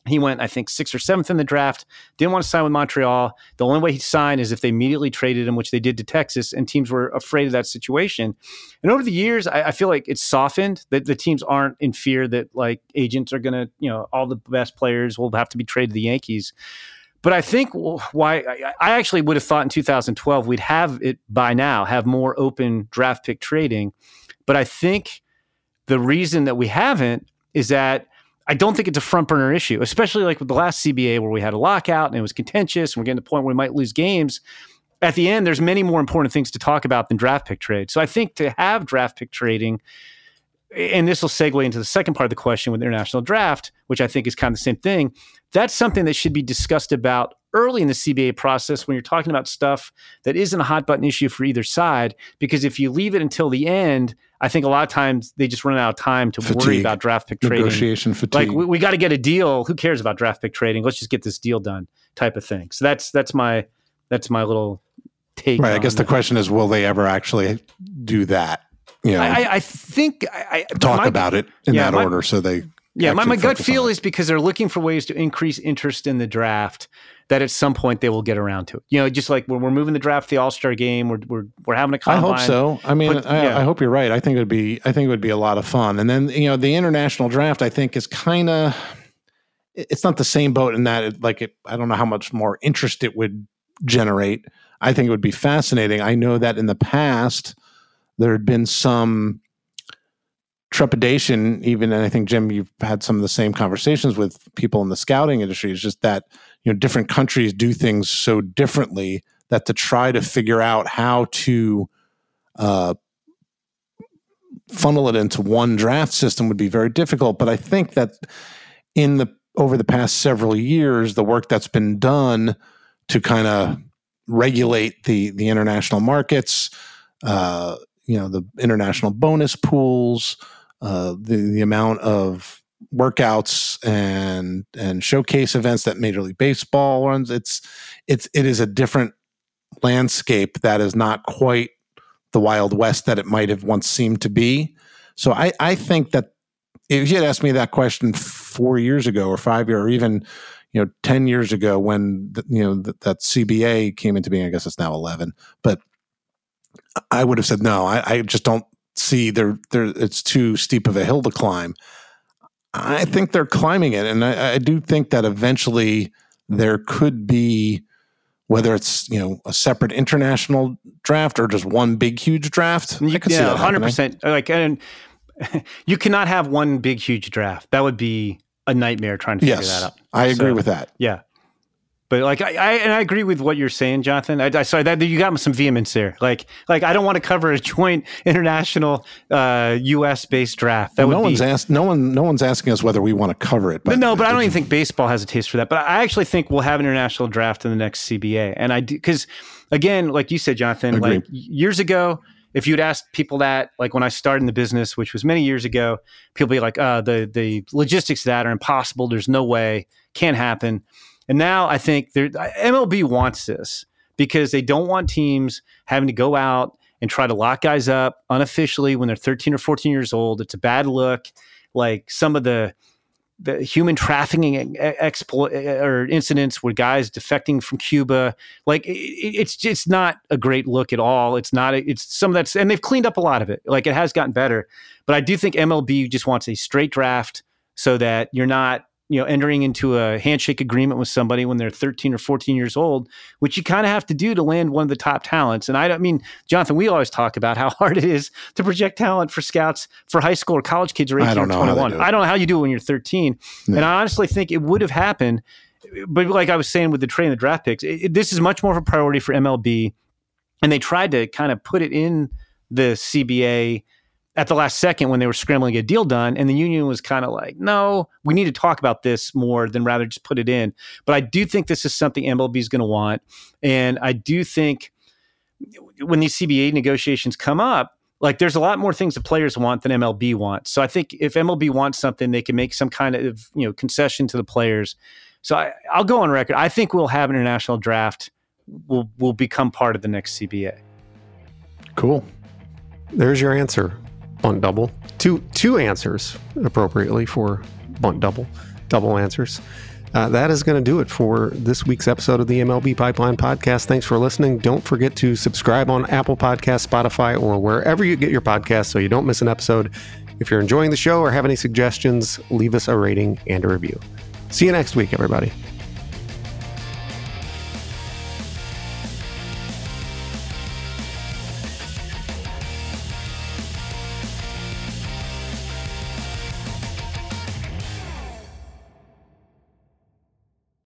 [SPEAKER 4] He went, I think, sixth or seventh in the draft. Didn't want to sign with Montreal. The only way he signed is if they immediately traded him, which they did to Texas, and teams were afraid of that situation. And over the years, I, I feel like it's softened. That the teams aren't in fear that like agents are going to, you know, all the best players will have to be traded to the Yankees. But I think why I actually would have thought in 2012 we'd have it by now, have more open draft pick trading. But I think the reason that we haven't is that I don't think it's a front burner issue, especially like with the last CBA where we had a lockout and it was contentious and we're getting to the point where we might lose games. At the end, there's many more important things to talk about than draft pick trade. So I think to have draft pick trading, and this will segue into the second part of the question with international draft, which I think is kind of the same thing. That's something that should be discussed about early in the CBA process when you're talking about stuff that isn't a hot button issue for either side. Because if you leave it until the end, I think a lot of times they just run out of time to fatigue. worry about draft pick trading.
[SPEAKER 3] Negotiation fatigue.
[SPEAKER 4] Like we, we got to get a deal. Who cares about draft pick trading? Let's just get this deal done, type of thing. So that's that's my that's my little take.
[SPEAKER 3] Right. I guess the question is, will they ever actually do that?
[SPEAKER 4] You know, I, I think I,
[SPEAKER 3] talk my, about it in yeah, that my, order so they
[SPEAKER 4] yeah, my, my gut feel is because they're looking for ways to increase interest in the draft that at some point they will get around to it. You know, just like when we're moving the draft, the All Star game, we're, we're we're having a combine.
[SPEAKER 3] I hope so. I mean, but, I, yeah. I, hope you're right. I think it would be I think it would be a lot of fun. And then you know, the international draft, I think, is kind of it's not the same boat in that it, like it. I don't know how much more interest it would generate. I think it would be fascinating. I know that in the past there had been some trepidation even and i think jim you've had some of the same conversations with people in the scouting industry it's just that you know different countries do things so differently that to try to figure out how to uh, funnel it into one draft system would be very difficult. But i think that in the over the past several years the work that's been done to kind of regulate the the international markets uh, you know the international bonus pools uh, the the amount of workouts and and showcase events that Major League Baseball runs. It's it's it is a different landscape that is not quite the Wild West that it might have once seemed to be. So I I think that if you had asked me that question four years ago or five years or even you know 10 years ago when the, you know th- that cba came into being i guess it's now 11 but i would have said no i, I just don't see there there it's too steep of a hill to climb i think they're climbing it and i, I do think that eventually there could be whether it's you know a separate international draft or just one big huge draft.
[SPEAKER 4] You, yeah, hundred percent. Like, and you cannot have one big huge draft. That would be a nightmare trying to figure that out.
[SPEAKER 3] I agree so, with that.
[SPEAKER 4] Yeah, but like I, I, and I agree with what you're saying, Jonathan. I, I sorry that you got some vehemence there. Like like I don't want to cover a joint international uh, U.S. based draft.
[SPEAKER 3] That no one's be, asked. No one no one's asking us whether we want to cover it.
[SPEAKER 4] But no, but I don't even think baseball has a taste for that. But I actually think we'll have an international draft in the next CBA. And I because again, like you said, Jonathan, Agreed. like years ago. If you'd asked people that, like when I started in the business, which was many years ago, people be like, uh, the the logistics of that are impossible. There's no way, can't happen and now I think MLB wants this because they don't want teams having to go out and try to lock guys up unofficially when they're 13 or 14 years old. It's a bad look. Like some of the the human trafficking exploit or incidents where guys defecting from Cuba, like it, it's just not a great look at all. It's not. It's some of that's and they've cleaned up a lot of it. Like it has gotten better, but I do think MLB just wants a straight draft so that you're not you know entering into a handshake agreement with somebody when they're 13 or 14 years old which you kind of have to do to land one of the top talents. And i don't mean jonathan we always talk about how hard it is to project talent for scouts for high school or college kids or 18 or 21 i don't know how you do it when you're 13 yeah. and i honestly think it would have happened but like i was saying with the trade and the draft picks it, it, this is much more of a priority for mlb and they tried to kind of put it in the cba at the last second when they were scrambling to get a deal done. And the union was kind of like, no, we need to talk about this more than rather just put it in. But I do think this is something MLB is going to want. And I do think when these CBA negotiations come up, like there's a lot more things the players want than MLB wants. So I think if MLB wants something, they can make some kind of you know concession to the players. So I, will go on record. I think we'll have an international draft. Will will become part of the next CBA.
[SPEAKER 3] Cool.
[SPEAKER 2] There's your answer bunt double. Two two answers appropriately for bunt double, double answers. Uh, that is going to do it for this week's episode of the MLB Pipeline Podcast. Thanks for listening. Don't forget to subscribe on Apple Podcast, Spotify, or wherever you get your podcasts so you don't miss an episode. If you're enjoying the show or have any suggestions, leave us a rating and a review. See you next week, everybody.